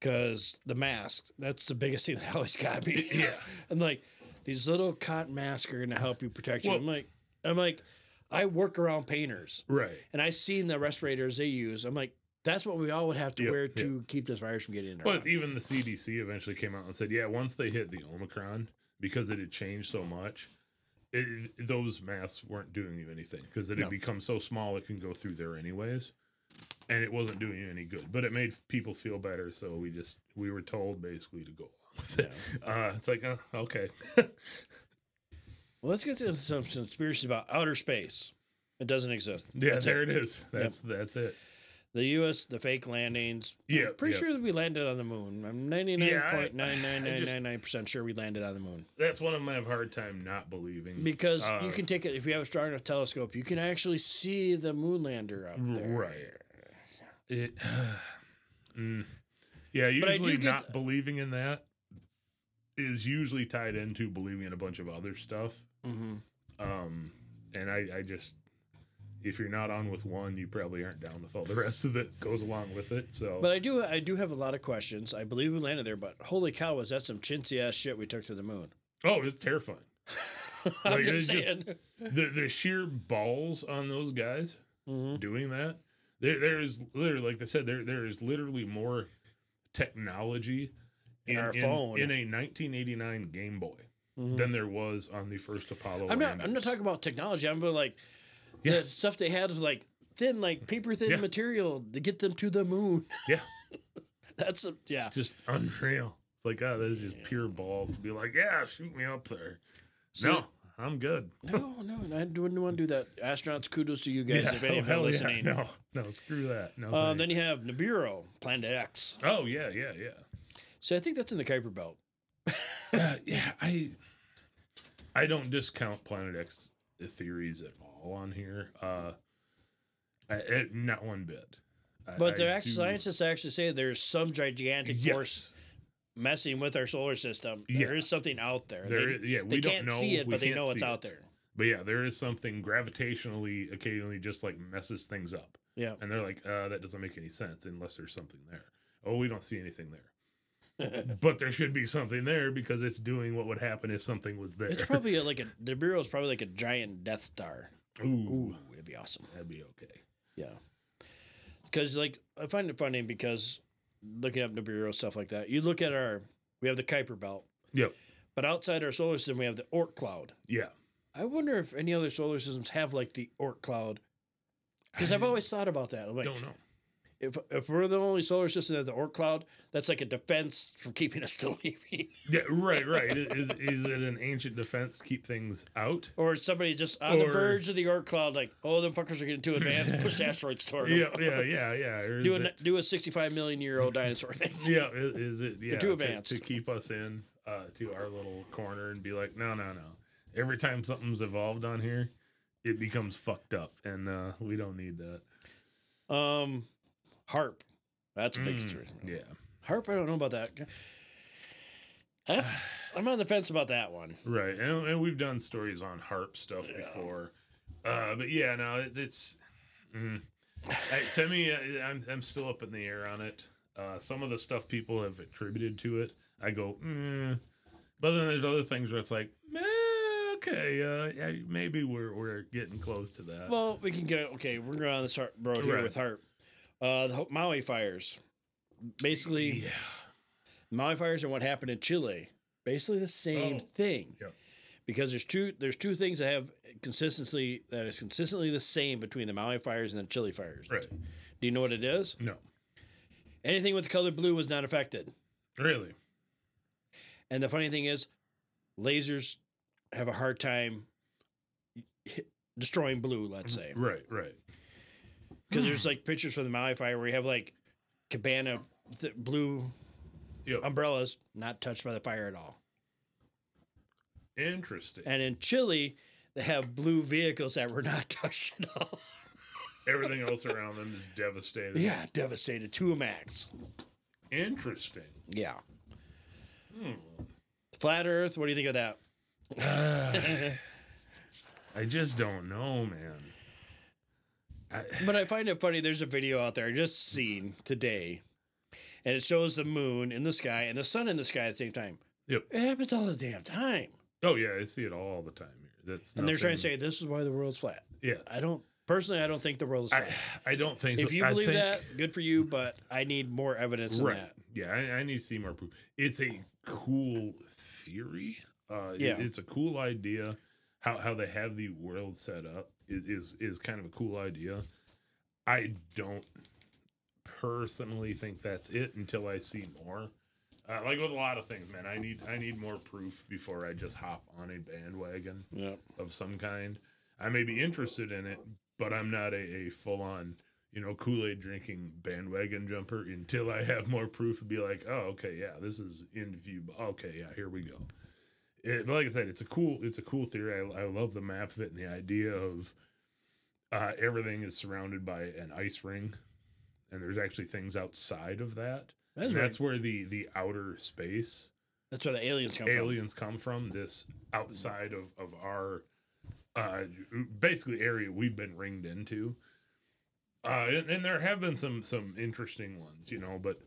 S1: because the mask that's the biggest thing that always got me.
S2: Yeah.
S1: I'm like these little cotton masks are gonna help you protect you.
S2: Well-
S1: I'm like, I'm like, I work around painters
S2: right,
S1: and I seen the respirators they use. I'm like, that's what we all would have to
S2: Yep,
S1: wear
S2: yep.
S1: to keep this virus from getting in.
S2: well,
S1: body.
S2: even the CDC eventually came out and said, yeah, once they hit the Omicron, because it had changed so much, it, those masks weren't doing you anything because it had
S1: No.
S2: become so small it can go through there anyways. And it wasn't doing you any good, but it made people feel better. So we just we were told basically to go along with it. Uh, it's like, uh, okay,
S1: Well, let's get to some conspiracies about outer space. It doesn't exist.
S2: yeah,
S1: That's
S2: there it is. That's that's it.
S1: The U.S. the fake landings.
S2: Yeah,
S1: I'm pretty
S2: yeah.
S1: sure that we landed on the moon. I'm ninety nine
S2: Yeah, I-
S1: point nine nine
S2: I
S1: nine
S2: just-
S1: nine nine percent sure we landed on the moon
S2: That's one of them I have a hard time not believing.
S1: because
S2: Uh,
S1: you can take it if you have a strong enough telescope. You can actually see the moon lander up there.
S2: Right. It, mm. yeah,
S1: But I do
S2: usually not
S1: th-
S2: believing in that is usually tied into believing in a bunch of other stuff.
S1: Hmm
S2: Um, and I, I just, if you're not on with one, you probably aren't down with all the rest of it goes along with it. So,
S1: But I do I do have a lot of questions. I believe we landed there, but holy cow, was that some chintzy ass shit we took to the moon?
S2: oh, it's terrifying.
S1: I'm
S2: Like,
S1: just
S2: it's just-
S1: saying.
S2: The the sheer balls on those guys
S1: Mhm.
S2: doing that. There there is literally, like they said, there there is literally more technology
S1: In our phone.
S2: in a 1989 Game Boy
S1: Mhm.
S2: than there was on the first Apollo.
S1: I'm not. I'm not talking about technology. I'm about like
S2: Yeah.
S1: the stuff they had was like thin, like paper thin
S2: Yeah.
S1: material to get them to the moon.
S2: Yeah,
S1: That's a yeah.
S2: just unreal. It's like, oh, that is just pure balls to be like, yeah, shoot me up there.
S1: See-
S2: no, I'm good.
S1: No, no, I wouldn't want to do that. Astronauts, kudos to you guys
S2: Yeah,
S1: if any
S2: oh,
S1: of you are
S2: hell yeah.
S1: listening.
S2: No, no, screw that. No.
S1: Um, then you have Nibiru, Planet X.
S2: oh yeah, yeah, yeah.
S1: So I think that's in the Kuiper Belt.
S2: Uh, yeah, I I don't discount Planet X theories at all on here. Uh, I, it, not one bit. I-
S1: But the actual scientists actually say there's some gigantic
S2: Yes.
S1: force messing with our solar system.
S2: Yeah.
S1: There is something out there.
S2: There
S1: they,
S2: is- yeah, we
S1: can't
S2: know.
S1: see it,
S2: we
S1: but they know it's out
S2: it.
S1: there.
S2: But yeah, there is something gravitationally, occasionally, just like messes things up,
S1: Yeah.
S2: and they're like, uh, "That doesn't make any sense unless there's something there." Oh, we don't see anything there. but there should be something there because it's doing what would happen if something was there.
S1: It's probably a, like a Nibiru is probably like a giant Death Star.
S2: Ooh,
S1: Ooh, it'd be awesome.
S2: that'd be okay.
S1: Yeah, because like I find it funny because looking up Nibiru stuff like that. You look at our we have the Kuiper Belt,
S2: Yep.
S1: but outside our solar system we have the Oort cloud.
S2: Yeah.
S1: I wonder if any other solar systems have like the Oort cloud. Because I've always thought about that. I'm like,
S2: don't know.
S1: If if we're the only solar system that the Oort cloud, that's like a defense from keeping us from leaving.
S2: Yeah, right, right. Is is it an ancient defense to keep things out?
S1: or is somebody just on the verge of the Oort cloud, like, oh, them fuckers are getting too advanced, push asteroids toward them.
S2: Yeah, yeah, yeah, yeah.
S1: Do a,
S2: it-
S1: do a 65 million year old dinosaur thing.
S2: yeah, is, is it yeah
S1: too
S2: to- to, keep us in uh, to our little corner and be like, no, no, no. Every time something's evolved on here, it becomes fucked up, and uh, we don't need that.
S1: Um, HAARP. That's a big
S2: Mm, yeah,
S1: HAARP, I don't know about that. That's I'm on the fence about that one.
S2: right. And, and we've done stories on HAARP stuff before, uh, but yeah, no, it, it's mm, I, to me, I- I'm I'm still up in the air on it. Uh, some of the stuff people have attributed to it, I go, mm. but then there's other things where it's like, eh, okay, uh, yeah, maybe we're we're getting close to that.
S1: Well, we can go. Okay, we're going on this har- road here
S2: Right.
S1: with HAARP. Uh, the Maui fires. Basically,
S2: yeah,
S1: Maui fires and what happened in Chile. Basically the same
S2: Oh,
S1: thing.
S2: yep.
S1: Because there's two there's two things that have consistency that is consistently the same between the Maui fires and the Chile fires.
S2: right.
S1: Do you know what it is?
S2: No,
S1: Anything with the color blue was not affected.
S2: really.
S1: And the funny thing is, lasers have a hard time destroying blue. Let's say
S2: Right, right.
S1: Because there's like pictures from the Maui fire where you have like cabana th- blue
S2: Yep.
S1: umbrellas not touched by the fire at all.
S2: Interesting.
S1: And in Chile, they have blue vehicles that were not touched at all.
S2: Everything else around them is devastated.
S1: yeah, devastated to a max.
S2: Interesting.
S1: Yeah.
S2: Hmm.
S1: Flat Earth. What do you think of that?
S2: I just don't know, man. I,
S1: But I find it funny. There's a video out there I just seen today, and it shows the moon in the sky and the sun in the sky at the same time.
S2: Yep.
S1: It happens all the damn time.
S2: oh yeah, I see it all the time here. That's
S1: And they're trying to say this is why the world's flat.
S2: yeah.
S1: I don't personally. I don't think the world is flat.
S2: I don't think
S1: if
S2: so.
S1: you believe
S2: think-
S1: that, good for you. But I need more evidence than
S2: right?
S1: that.
S2: Yeah, I, I need to see more proof. It's a cool theory. Uh, it-
S1: Yeah.
S2: it's a cool idea. How how they have the world set up is is, is kind of a cool idea. I don't personally think that's it until I see more. Uh, like with a lot of things, man, I need I need more proof before I just hop on a bandwagon
S1: Yeah.
S2: of some kind. I may be interested in it, but I'm not a, a full on, you know, Kool Aid drinking bandwagon jumper until I have more proof and be like, oh, okay, yeah, this is in view. Okay, yeah, here we go. It, but like I said, it's a cool, it's a cool theory. I, I love the map of it and the idea of uh, everything is surrounded by an ice ring, and there's actually things outside of that.
S1: That's, right.
S2: that's where the the outer space
S1: That's where the aliens come from.
S2: aliens come from this outside of of our uh basically area we've been ringed into uh and, and there have been some some interesting ones you know but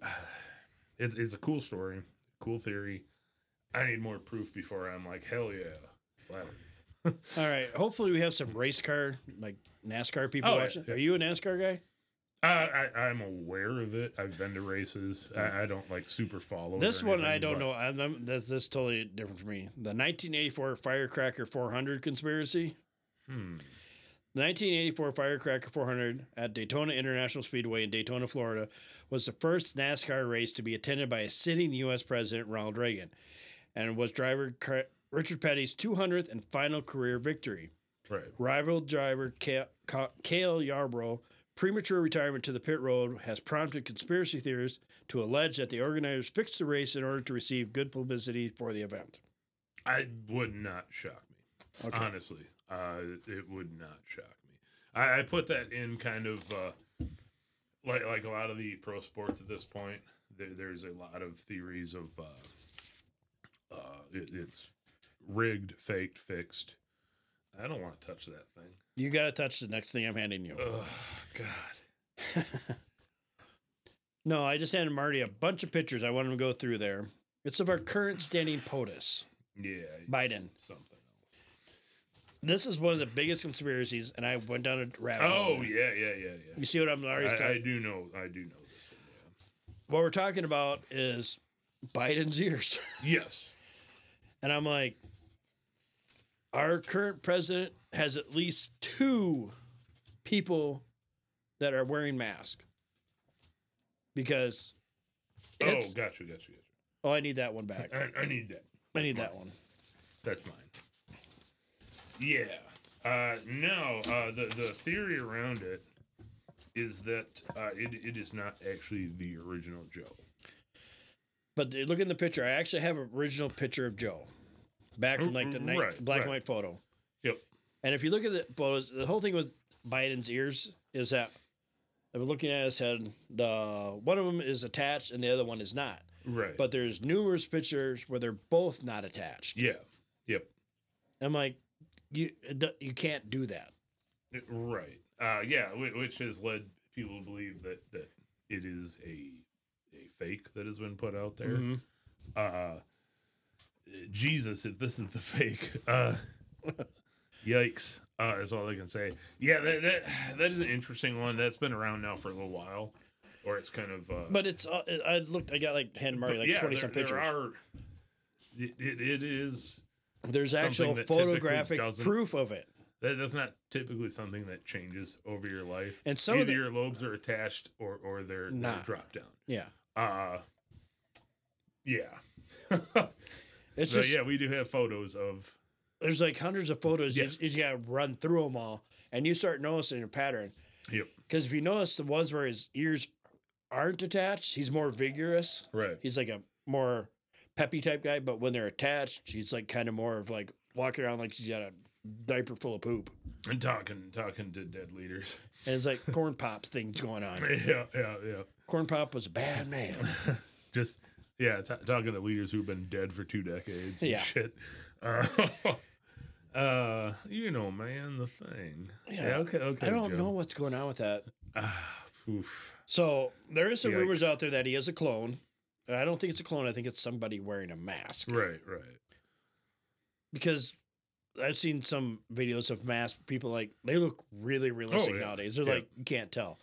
S2: it's it's a cool story cool theory i need more proof before i'm like hell yeah flat Earth.
S1: All right. Hopefully, we have some race car like NASCAR people
S2: Oh, yeah,
S1: watching.
S2: yeah.
S1: Are you a NASCAR guy?
S2: I, I i'm aware of it i've been to races i, I don't like super follow it
S1: This
S2: or
S1: one I
S2: anything,
S1: don't
S2: but-
S1: know. I'm, I'm, that's, that's totally different for me. The 1984 Firecracker 400 conspiracy.
S2: hmm.
S1: The 1984 Firecracker 400 at Daytona International Speedway in Daytona, Florida, was the first NASCAR race to be attended by a sitting U.S. President Ronald Reagan, and was driver Car- Richard Petty's 200th and final career victory.
S2: right
S1: Rival driver Ca- Ca- Cale Yarborough premature retirement to the pit road has prompted conspiracy theorists to allege that the organizers fixed the race in order to receive good publicity for the event.
S2: I would not shock me.
S1: Okay.
S2: Honestly, uh, it would not shock me. I, I put that in kind of uh, like like a lot of the pro sports at this point. There, there's a lot of theories of uh, uh, it, it's rigged, faked, fixed. I don't want to touch that thing.
S1: You got to touch the next thing I'm handing you.
S2: Oh God.
S1: No, I just handed Marty a bunch of pictures. I want him to go through there. It's of our current standing POTUS.
S2: Yeah,
S1: Biden.
S2: Something else.
S1: This is one of the biggest conspiracies, and I went down a rabbit hole.
S2: Oh yeah, yeah, yeah, yeah.
S1: You see what I'm already
S2: I, I do know. I do know this one.
S1: What we're talking about is Biden's ears.
S2: Yes.
S1: And I'm like, our current president has at least two people that are wearing masks. Because
S2: Oh,
S1: it's,
S2: gotcha, gotcha, gotcha.
S1: oh, I need that one back.
S2: I, I need that.
S1: I need that one.
S2: That's mine. Yeah. Uh, no, uh, the the theory around it is that uh, it, it is not actually the original Joe.
S1: But look in the picture. I actually have an original picture of Joe, back from like the night,
S2: Right,
S1: black and white photo.
S2: Yep.
S1: And if you look at the photos, the whole thing with Biden's ears is that I'm looking at his head. The one of them is attached and the other one is not.
S2: Right.
S1: But there's numerous pictures where they're both not attached.
S2: yeah. Yep.
S1: I'm like, you you can't do that.
S2: Right. Uh, yeah, which has led people to believe that that it is a fake that has been put out there.
S1: Mhm.
S2: Uh, Jesus, if this is the fake, uh, yikes! Uh, is all I can say. Yeah, that, that that is an interesting one. That's been around now for a little while, or it's kind of. Uh,
S1: But it's uh, I looked. I got like hand Murray like
S2: yeah,
S1: twenty
S2: there,
S1: some pictures.
S2: there are. It, it, it is.
S1: There's actual photographic proof of it.
S2: That, that's not typically something that changes over your life.
S1: And some of
S2: Either
S1: the-
S2: your lobes are attached or or they're, they're
S1: Not.
S2: dropped down.
S1: Yeah,
S2: Uh yeah.
S1: it's
S2: so
S1: just
S2: yeah, we do have photos of
S1: there's like hundreds of photos.
S2: Yeah.
S1: You, you just gotta run through them all, and you start noticing a pattern.
S2: Yep.
S1: Because if you notice the ones where his ears aren't attached, he's more vigorous.
S2: Right.
S1: He's like a more peppy type guy. But when they're attached, he's like kind of more of like walking around like he's got a diaper full of poop,
S2: And talking talking to dead leaders.
S1: and it's like corn pops things going on.
S2: Yeah, yeah, yeah.
S1: Corn pop was a bad man.
S2: Just yeah, t- talking to leaders who've been dead for two decades. And
S1: Yeah.
S2: Shit. Uh, uh, you know, man, the thing.
S1: Yeah.
S2: okay. Okay.
S1: I don't
S2: Joe.
S1: know what's going on with that.
S2: Ah, oof.
S1: So there is some rumors out there that he is a clone. And I don't think it's a clone. I think it's somebody wearing a mask.
S2: Right. Right.
S1: Because I've seen some videos of masked people like they look really realistic
S2: Oh, yeah.
S1: nowadays. They're
S2: Yeah.
S1: like you can't tell.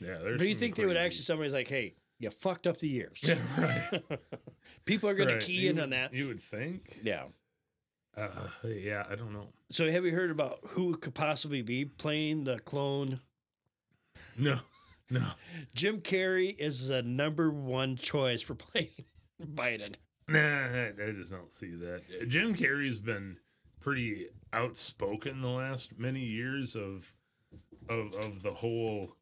S2: Yeah. There's
S1: but you think they would actually somebody's like, hey, you fucked up the years.
S2: Yeah. Right.
S1: people are going
S2: right.
S1: to key
S2: You
S1: in
S2: would-
S1: on that.
S2: You would think.
S1: Yeah.
S2: Uh, yeah. I don't know.
S1: So have you heard about who could possibly be playing the clone?
S2: No. No.
S1: Jim Carrey is the number one choice for playing Biden.
S2: Nah, I, I just don't see that. Jim Carrey's been pretty outspoken the last many years of of of the whole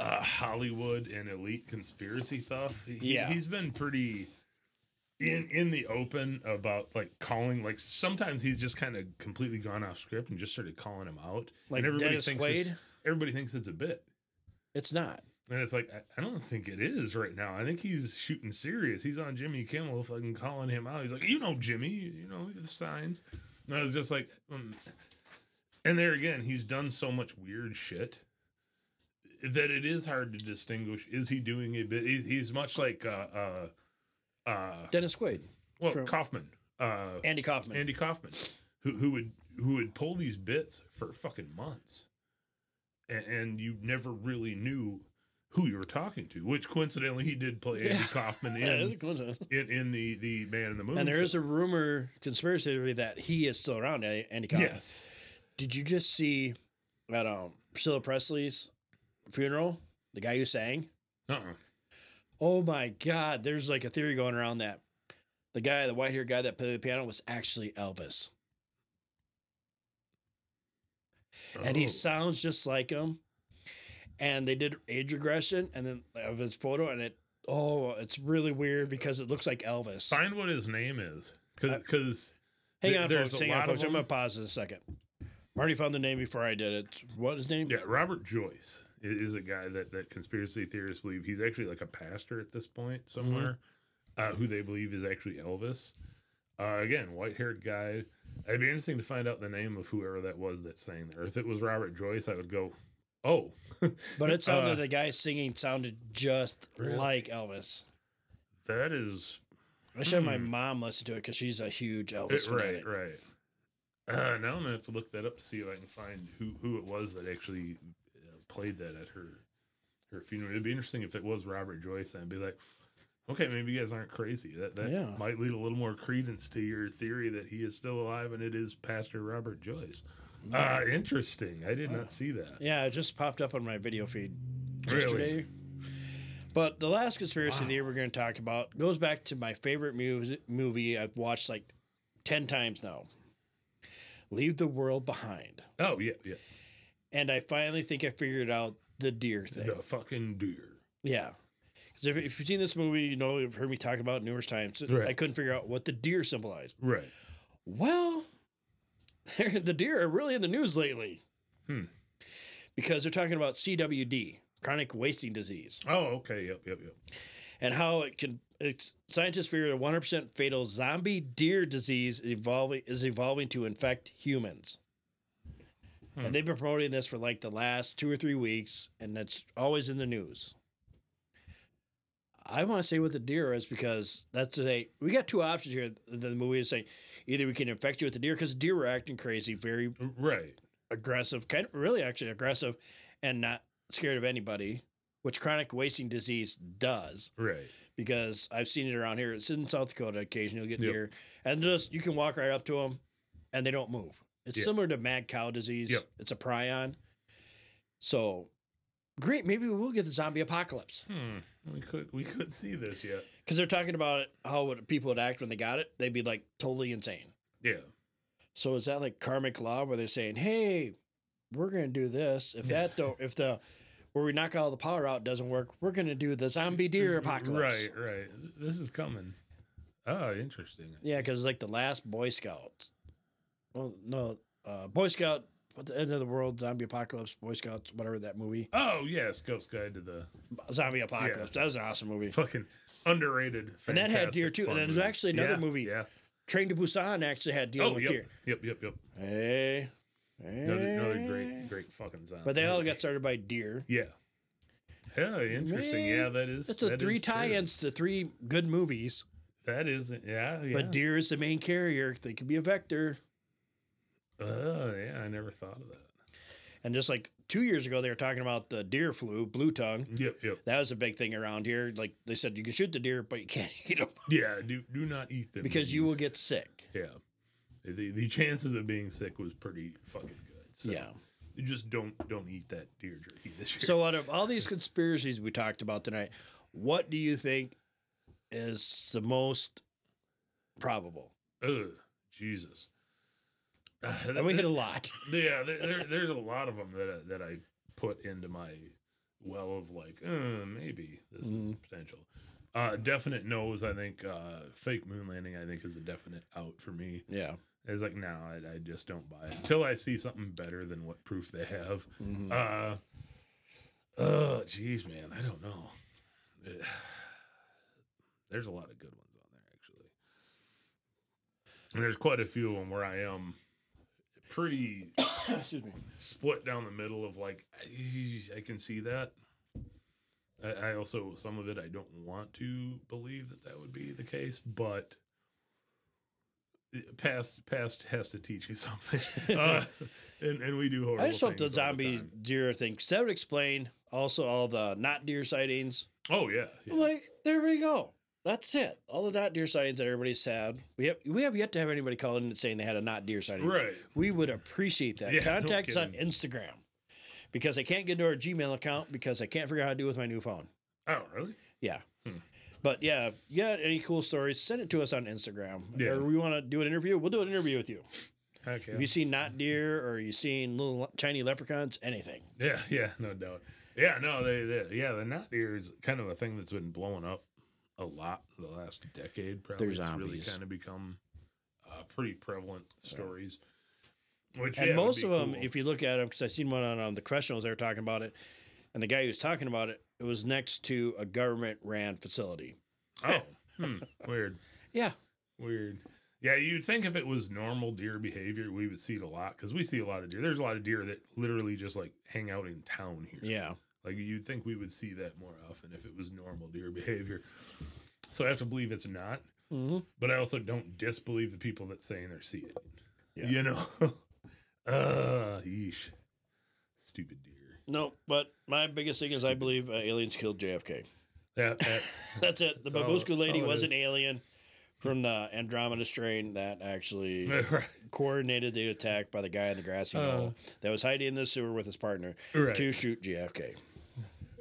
S2: uh, Hollywood and elite conspiracy stuff. He,
S1: Yeah.
S2: he's been pretty in in the open about like calling like sometimes he's just kind of completely gone off script and just started calling him out.
S1: Like
S2: and everybody
S1: Dennis
S2: thinks it's,
S1: Quaid?
S2: everybody thinks it's a bit.
S1: It's not.
S2: And it's like, I, I don't think it is right now. I think he's shooting serious. He's on Jimmy Kimmel fucking calling him out. He's like, you know, Jimmy, you know, the signs. And I was just like, um, and there again, he's done so much weird shit that it is hard to distinguish. Is he doing a bit? He's, he's much like, uh, uh, uh,
S1: Dennis Quaid.
S2: well,
S1: From-
S2: Kaufman, uh,
S1: Andy Kaufman.
S2: Andy Kaufman, who who would who would pull these bits for fucking months, and, and you never really knew who you were talking to. Which coincidentally, he did play Andy
S1: Yeah.
S2: Kaufman
S1: Yeah, a
S2: in,
S1: coincidence.
S2: in in the the Man in the Moon.
S1: And there is
S2: film.
S1: a rumor, conspiracy theory that he is still around, Andy Andy Kaufman.
S2: yes,
S1: Did you just see at um, Priscilla Presley's funeral? The guy who sang?
S2: uh-uh.
S1: Oh my God. There's like a theory going around that the guy, the white haired guy that played the piano was actually Elvis. And he
S2: Oh.
S1: sounds just like him. And they did age regression and then of his photo, and it, oh, it's really weird because it looks like Elvis.
S2: find what his name is because
S1: uh,
S2: Hang
S1: on,
S2: there's
S1: folks. Hang on, folks. I'm gonna pause in a second. Marty found the name before I did it. What his name?
S2: Yeah, Robert Joyce is a guy that that conspiracy theorists believe he's actually like a pastor at this point somewhere, uh, who they believe is actually Elvis. Uh, again, white haired guy. It'd be interesting to find out the name of whoever that was that sang there. If it was Robert Joyce, I would go, Oh,
S1: But it sounded
S2: Uh,
S1: the guy singing sounded just
S2: Really?
S1: like Elvis.
S2: that is
S1: I should have my
S2: Hmm.
S1: mom listen to it because she's a huge Elvis
S2: fan. right, right. Uh, now I'm gonna have to look that up to see if I can find who who it was that actually played that at her her funeral. It'd be interesting if it was Robert Joyce. and I'd be like, okay, maybe you guys aren't crazy. That that
S1: Yeah.
S2: might lead a little more credence to your theory that he is still alive and it is Pastor Robert Joyce. Uh, interesting. I did not see that.
S1: Yeah, it just popped up on my video feed
S2: Really?
S1: yesterday. But the last conspiracy theory we're going to talk about goes back to my favorite mu- movie I've watched like 10 times now Leave the World Behind.
S2: Oh yeah, yeah.
S1: And I finally think I figured out the deer thing.
S2: The fucking deer.
S1: Yeah. Because if, if you've seen this movie, you know, you've heard me talk about it numerous times.
S2: Right.
S1: I couldn't figure out what the deer symbolized.
S2: Right.
S1: Well, the deer are really in the news lately.
S2: Hmm.
S1: Because they're talking about CWD, chronic wasting disease,
S2: Oh, okay. Yep, yep, yep.
S1: and how it can. It's, scientists fear a 100% fatal zombie deer disease evolving is evolving to infect humans.
S2: Hmm.
S1: And they've been promoting this for like the last two or three weeks, and it's always in the news. I want to say what the deer is because that's a we got two options here. The movie is saying either we can infect you with the deer because deer were acting crazy, very
S2: Right.
S1: aggressive, kind of really actually aggressive, and not scared of anybody, which chronic wasting disease does.
S2: Right.
S1: Because I've seen it around here. It's in South Dakota. Occasionally, you'll get
S2: Yep.
S1: deer, and just you can walk right up to them, and they don't move. It's
S2: Yeah.
S1: similar to mad cow disease.
S2: Yep.
S1: It's a prion. So great. Maybe we will get the zombie apocalypse
S2: Hmm. We could we could see this yet.
S1: because they're talking about it, how would people would act when they got it. They'd be like totally insane.
S2: Yeah.
S1: So is that like karmic law where they're saying, "Hey, we're gonna do this. If that don't, if the where we knock all the power out doesn't work, we're gonna do the zombie deer apocalypse."
S2: Right, right. This is coming. Oh, interesting.
S1: Yeah, because like the last Boy Scout. Well, no, uh, Boy Scout. At the end of the world, zombie apocalypse, Boy Scouts, whatever that movie,
S2: Oh yes, Scouts Guide to the
S1: zombie apocalypse. That was an awesome movie.
S2: fucking underrated.
S1: And that had deer too. And then there's actually another
S2: Yeah,
S1: movie.
S2: Yeah.
S1: Train to Busan actually had dealing
S2: Oh,
S1: with
S2: yep.
S1: deer.
S2: Yep, yep, yep.
S1: Hey,
S2: Another, another great, great fucking sound.
S1: But they all got started by deer.
S2: Yeah. Yeah, interesting.
S1: Man,
S2: Yeah, that is.
S1: That's a
S2: that
S1: three tie-ins to three good movies.
S2: That is, yeah, yeah.
S1: But deer is the main carrier. They could be a vector.
S2: Oh, yeah, I never thought of that.
S1: And just like two years ago, they were talking about the deer flu, blue tongue.
S2: Yep, yep.
S1: That was a big thing around here. Like they said, you can shoot the deer, but you can't eat them
S2: Yeah, do do not eat them
S1: because you will get sick.
S2: Yeah. The the chances of being sick was pretty fucking good. So
S1: Yeah.
S2: You just don't don't eat that deer jerky this year.
S1: So out of all these conspiracies we talked about tonight, what do you think is the most probable?
S2: Ugh, Jesus. Uh,
S1: And we hit a lot.
S2: Yeah, there, there, there's a lot of them that I, that I put into my well of like, uh, maybe this is
S1: Mhm.
S2: potential. Uh, definite no's. I think uh, fake moon landing. I think is a definite out for me.
S1: Yeah.
S2: It's like no, I, I just don't buy it until I see something better than what proof they have.
S1: Mhm.
S2: Uh, oh, jeez, man, I don't know. Eh, There's a lot of good ones on there actually. And there's quite a few of them where I am pretty
S1: Excuse me.
S2: split down the middle of like I, I can see that. I, I also some of it I don't want to believe that that would be the case, but past past has to teach you something. uh, and and we do horrible.
S1: I just hope the zombie
S2: time.
S1: deer thing, 'cause that would explain also all the not deer sightings.
S2: Oh yeah, yeah.
S1: Like, there we go. That's it. All the not deer sightings that everybody's had. We have we have yet to have anybody call in and saying they had a not deer sighting.
S2: right.
S1: We would appreciate that.
S2: Yeah, no
S1: Contact us on. Instagram. Because I can't get into our Gmail account because I can't figure out how to do it with my new phone.
S2: Oh really?
S1: Yeah.
S2: Hmm.
S1: But yeah, yeah. any cool stories, send it to us on Instagram.
S2: Yeah.
S1: Or we want to do an interview, we'll do an interview with you.
S2: Okay.
S1: If you see not deer or you seen little tiny leprechauns, anything.
S2: Yeah, yeah, no doubt. Yeah, no, they, they yeah, the not deer is kind of a thing that's been blowing up a lot the last decade. Probably
S1: They're
S2: it's really
S1: zombies.
S2: kind of become uh, pretty prevalent stories. Which
S1: And
S2: yeah, would
S1: most
S2: be
S1: of them,
S2: cool.
S1: if you look at them, because I seen one on um, the questionnaires, they were talking about it, and the guy who was talking about it, it was next to a government ran facility.
S2: oh, hmm, weird,
S1: Yeah,
S2: weird. Yeah, you'd think if it was normal deer behavior, we would see it a lot because we see a lot of deer. There's a lot of deer that literally just like hang out in town here.
S1: Yeah.
S2: Like you'd think we would see that more often if it was normal deer behavior. So I have to believe it's not,
S1: Mm-hmm.
S2: but I also don't disbelieve the people that saying they're seeing it.
S1: Yeah.
S2: You know, uh, yeesh, stupid deer.
S1: No, but my biggest thing is I believe uh, aliens killed JFK.
S2: That, that's
S1: That's it. The
S2: That's all-
S1: Babushka
S2: that's
S1: lady was
S2: is.
S1: an alien from the Andromeda strain that actually
S2: right.
S1: coordinated the attack by the guy in the grassy
S2: Uh.
S1: that was hiding in the sewer with his partner
S2: Right.
S1: to shoot JFK.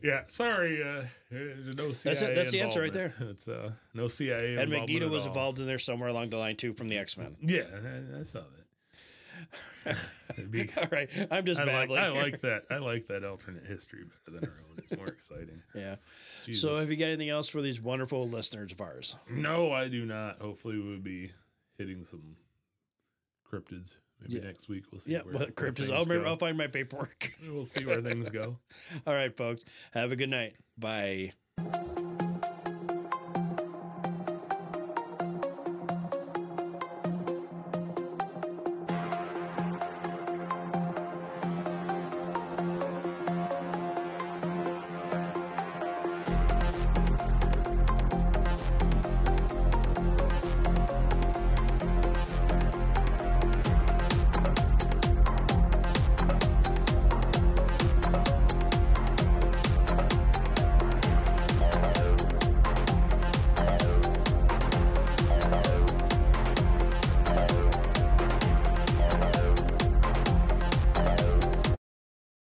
S2: Yeah, sorry, uh, uh, no CIA.
S1: That's it. That's the answer right
S2: there. It's uh, no CIA.
S1: And
S2: involvement
S1: Magneto was
S2: all.
S1: involved in there somewhere along the line too from the X Men.
S2: Yeah, I, I saw that. Be-
S1: All right, I'm just
S2: I like. I like that. I like that alternate history better than our own. It's more exciting.
S1: Yeah.
S2: Jesus.
S1: So, have you got anything else for these wonderful listeners of ours?
S2: no, I do not. Hopefully, we'll be hitting some cryptids. Maybe
S1: Yeah.
S2: next week we'll see.
S1: Yeah,
S2: where,
S1: but
S2: where
S1: I'll remember. I'll find my paperwork.
S2: We'll see where things go.
S1: All right, folks. Have a good night. Bye.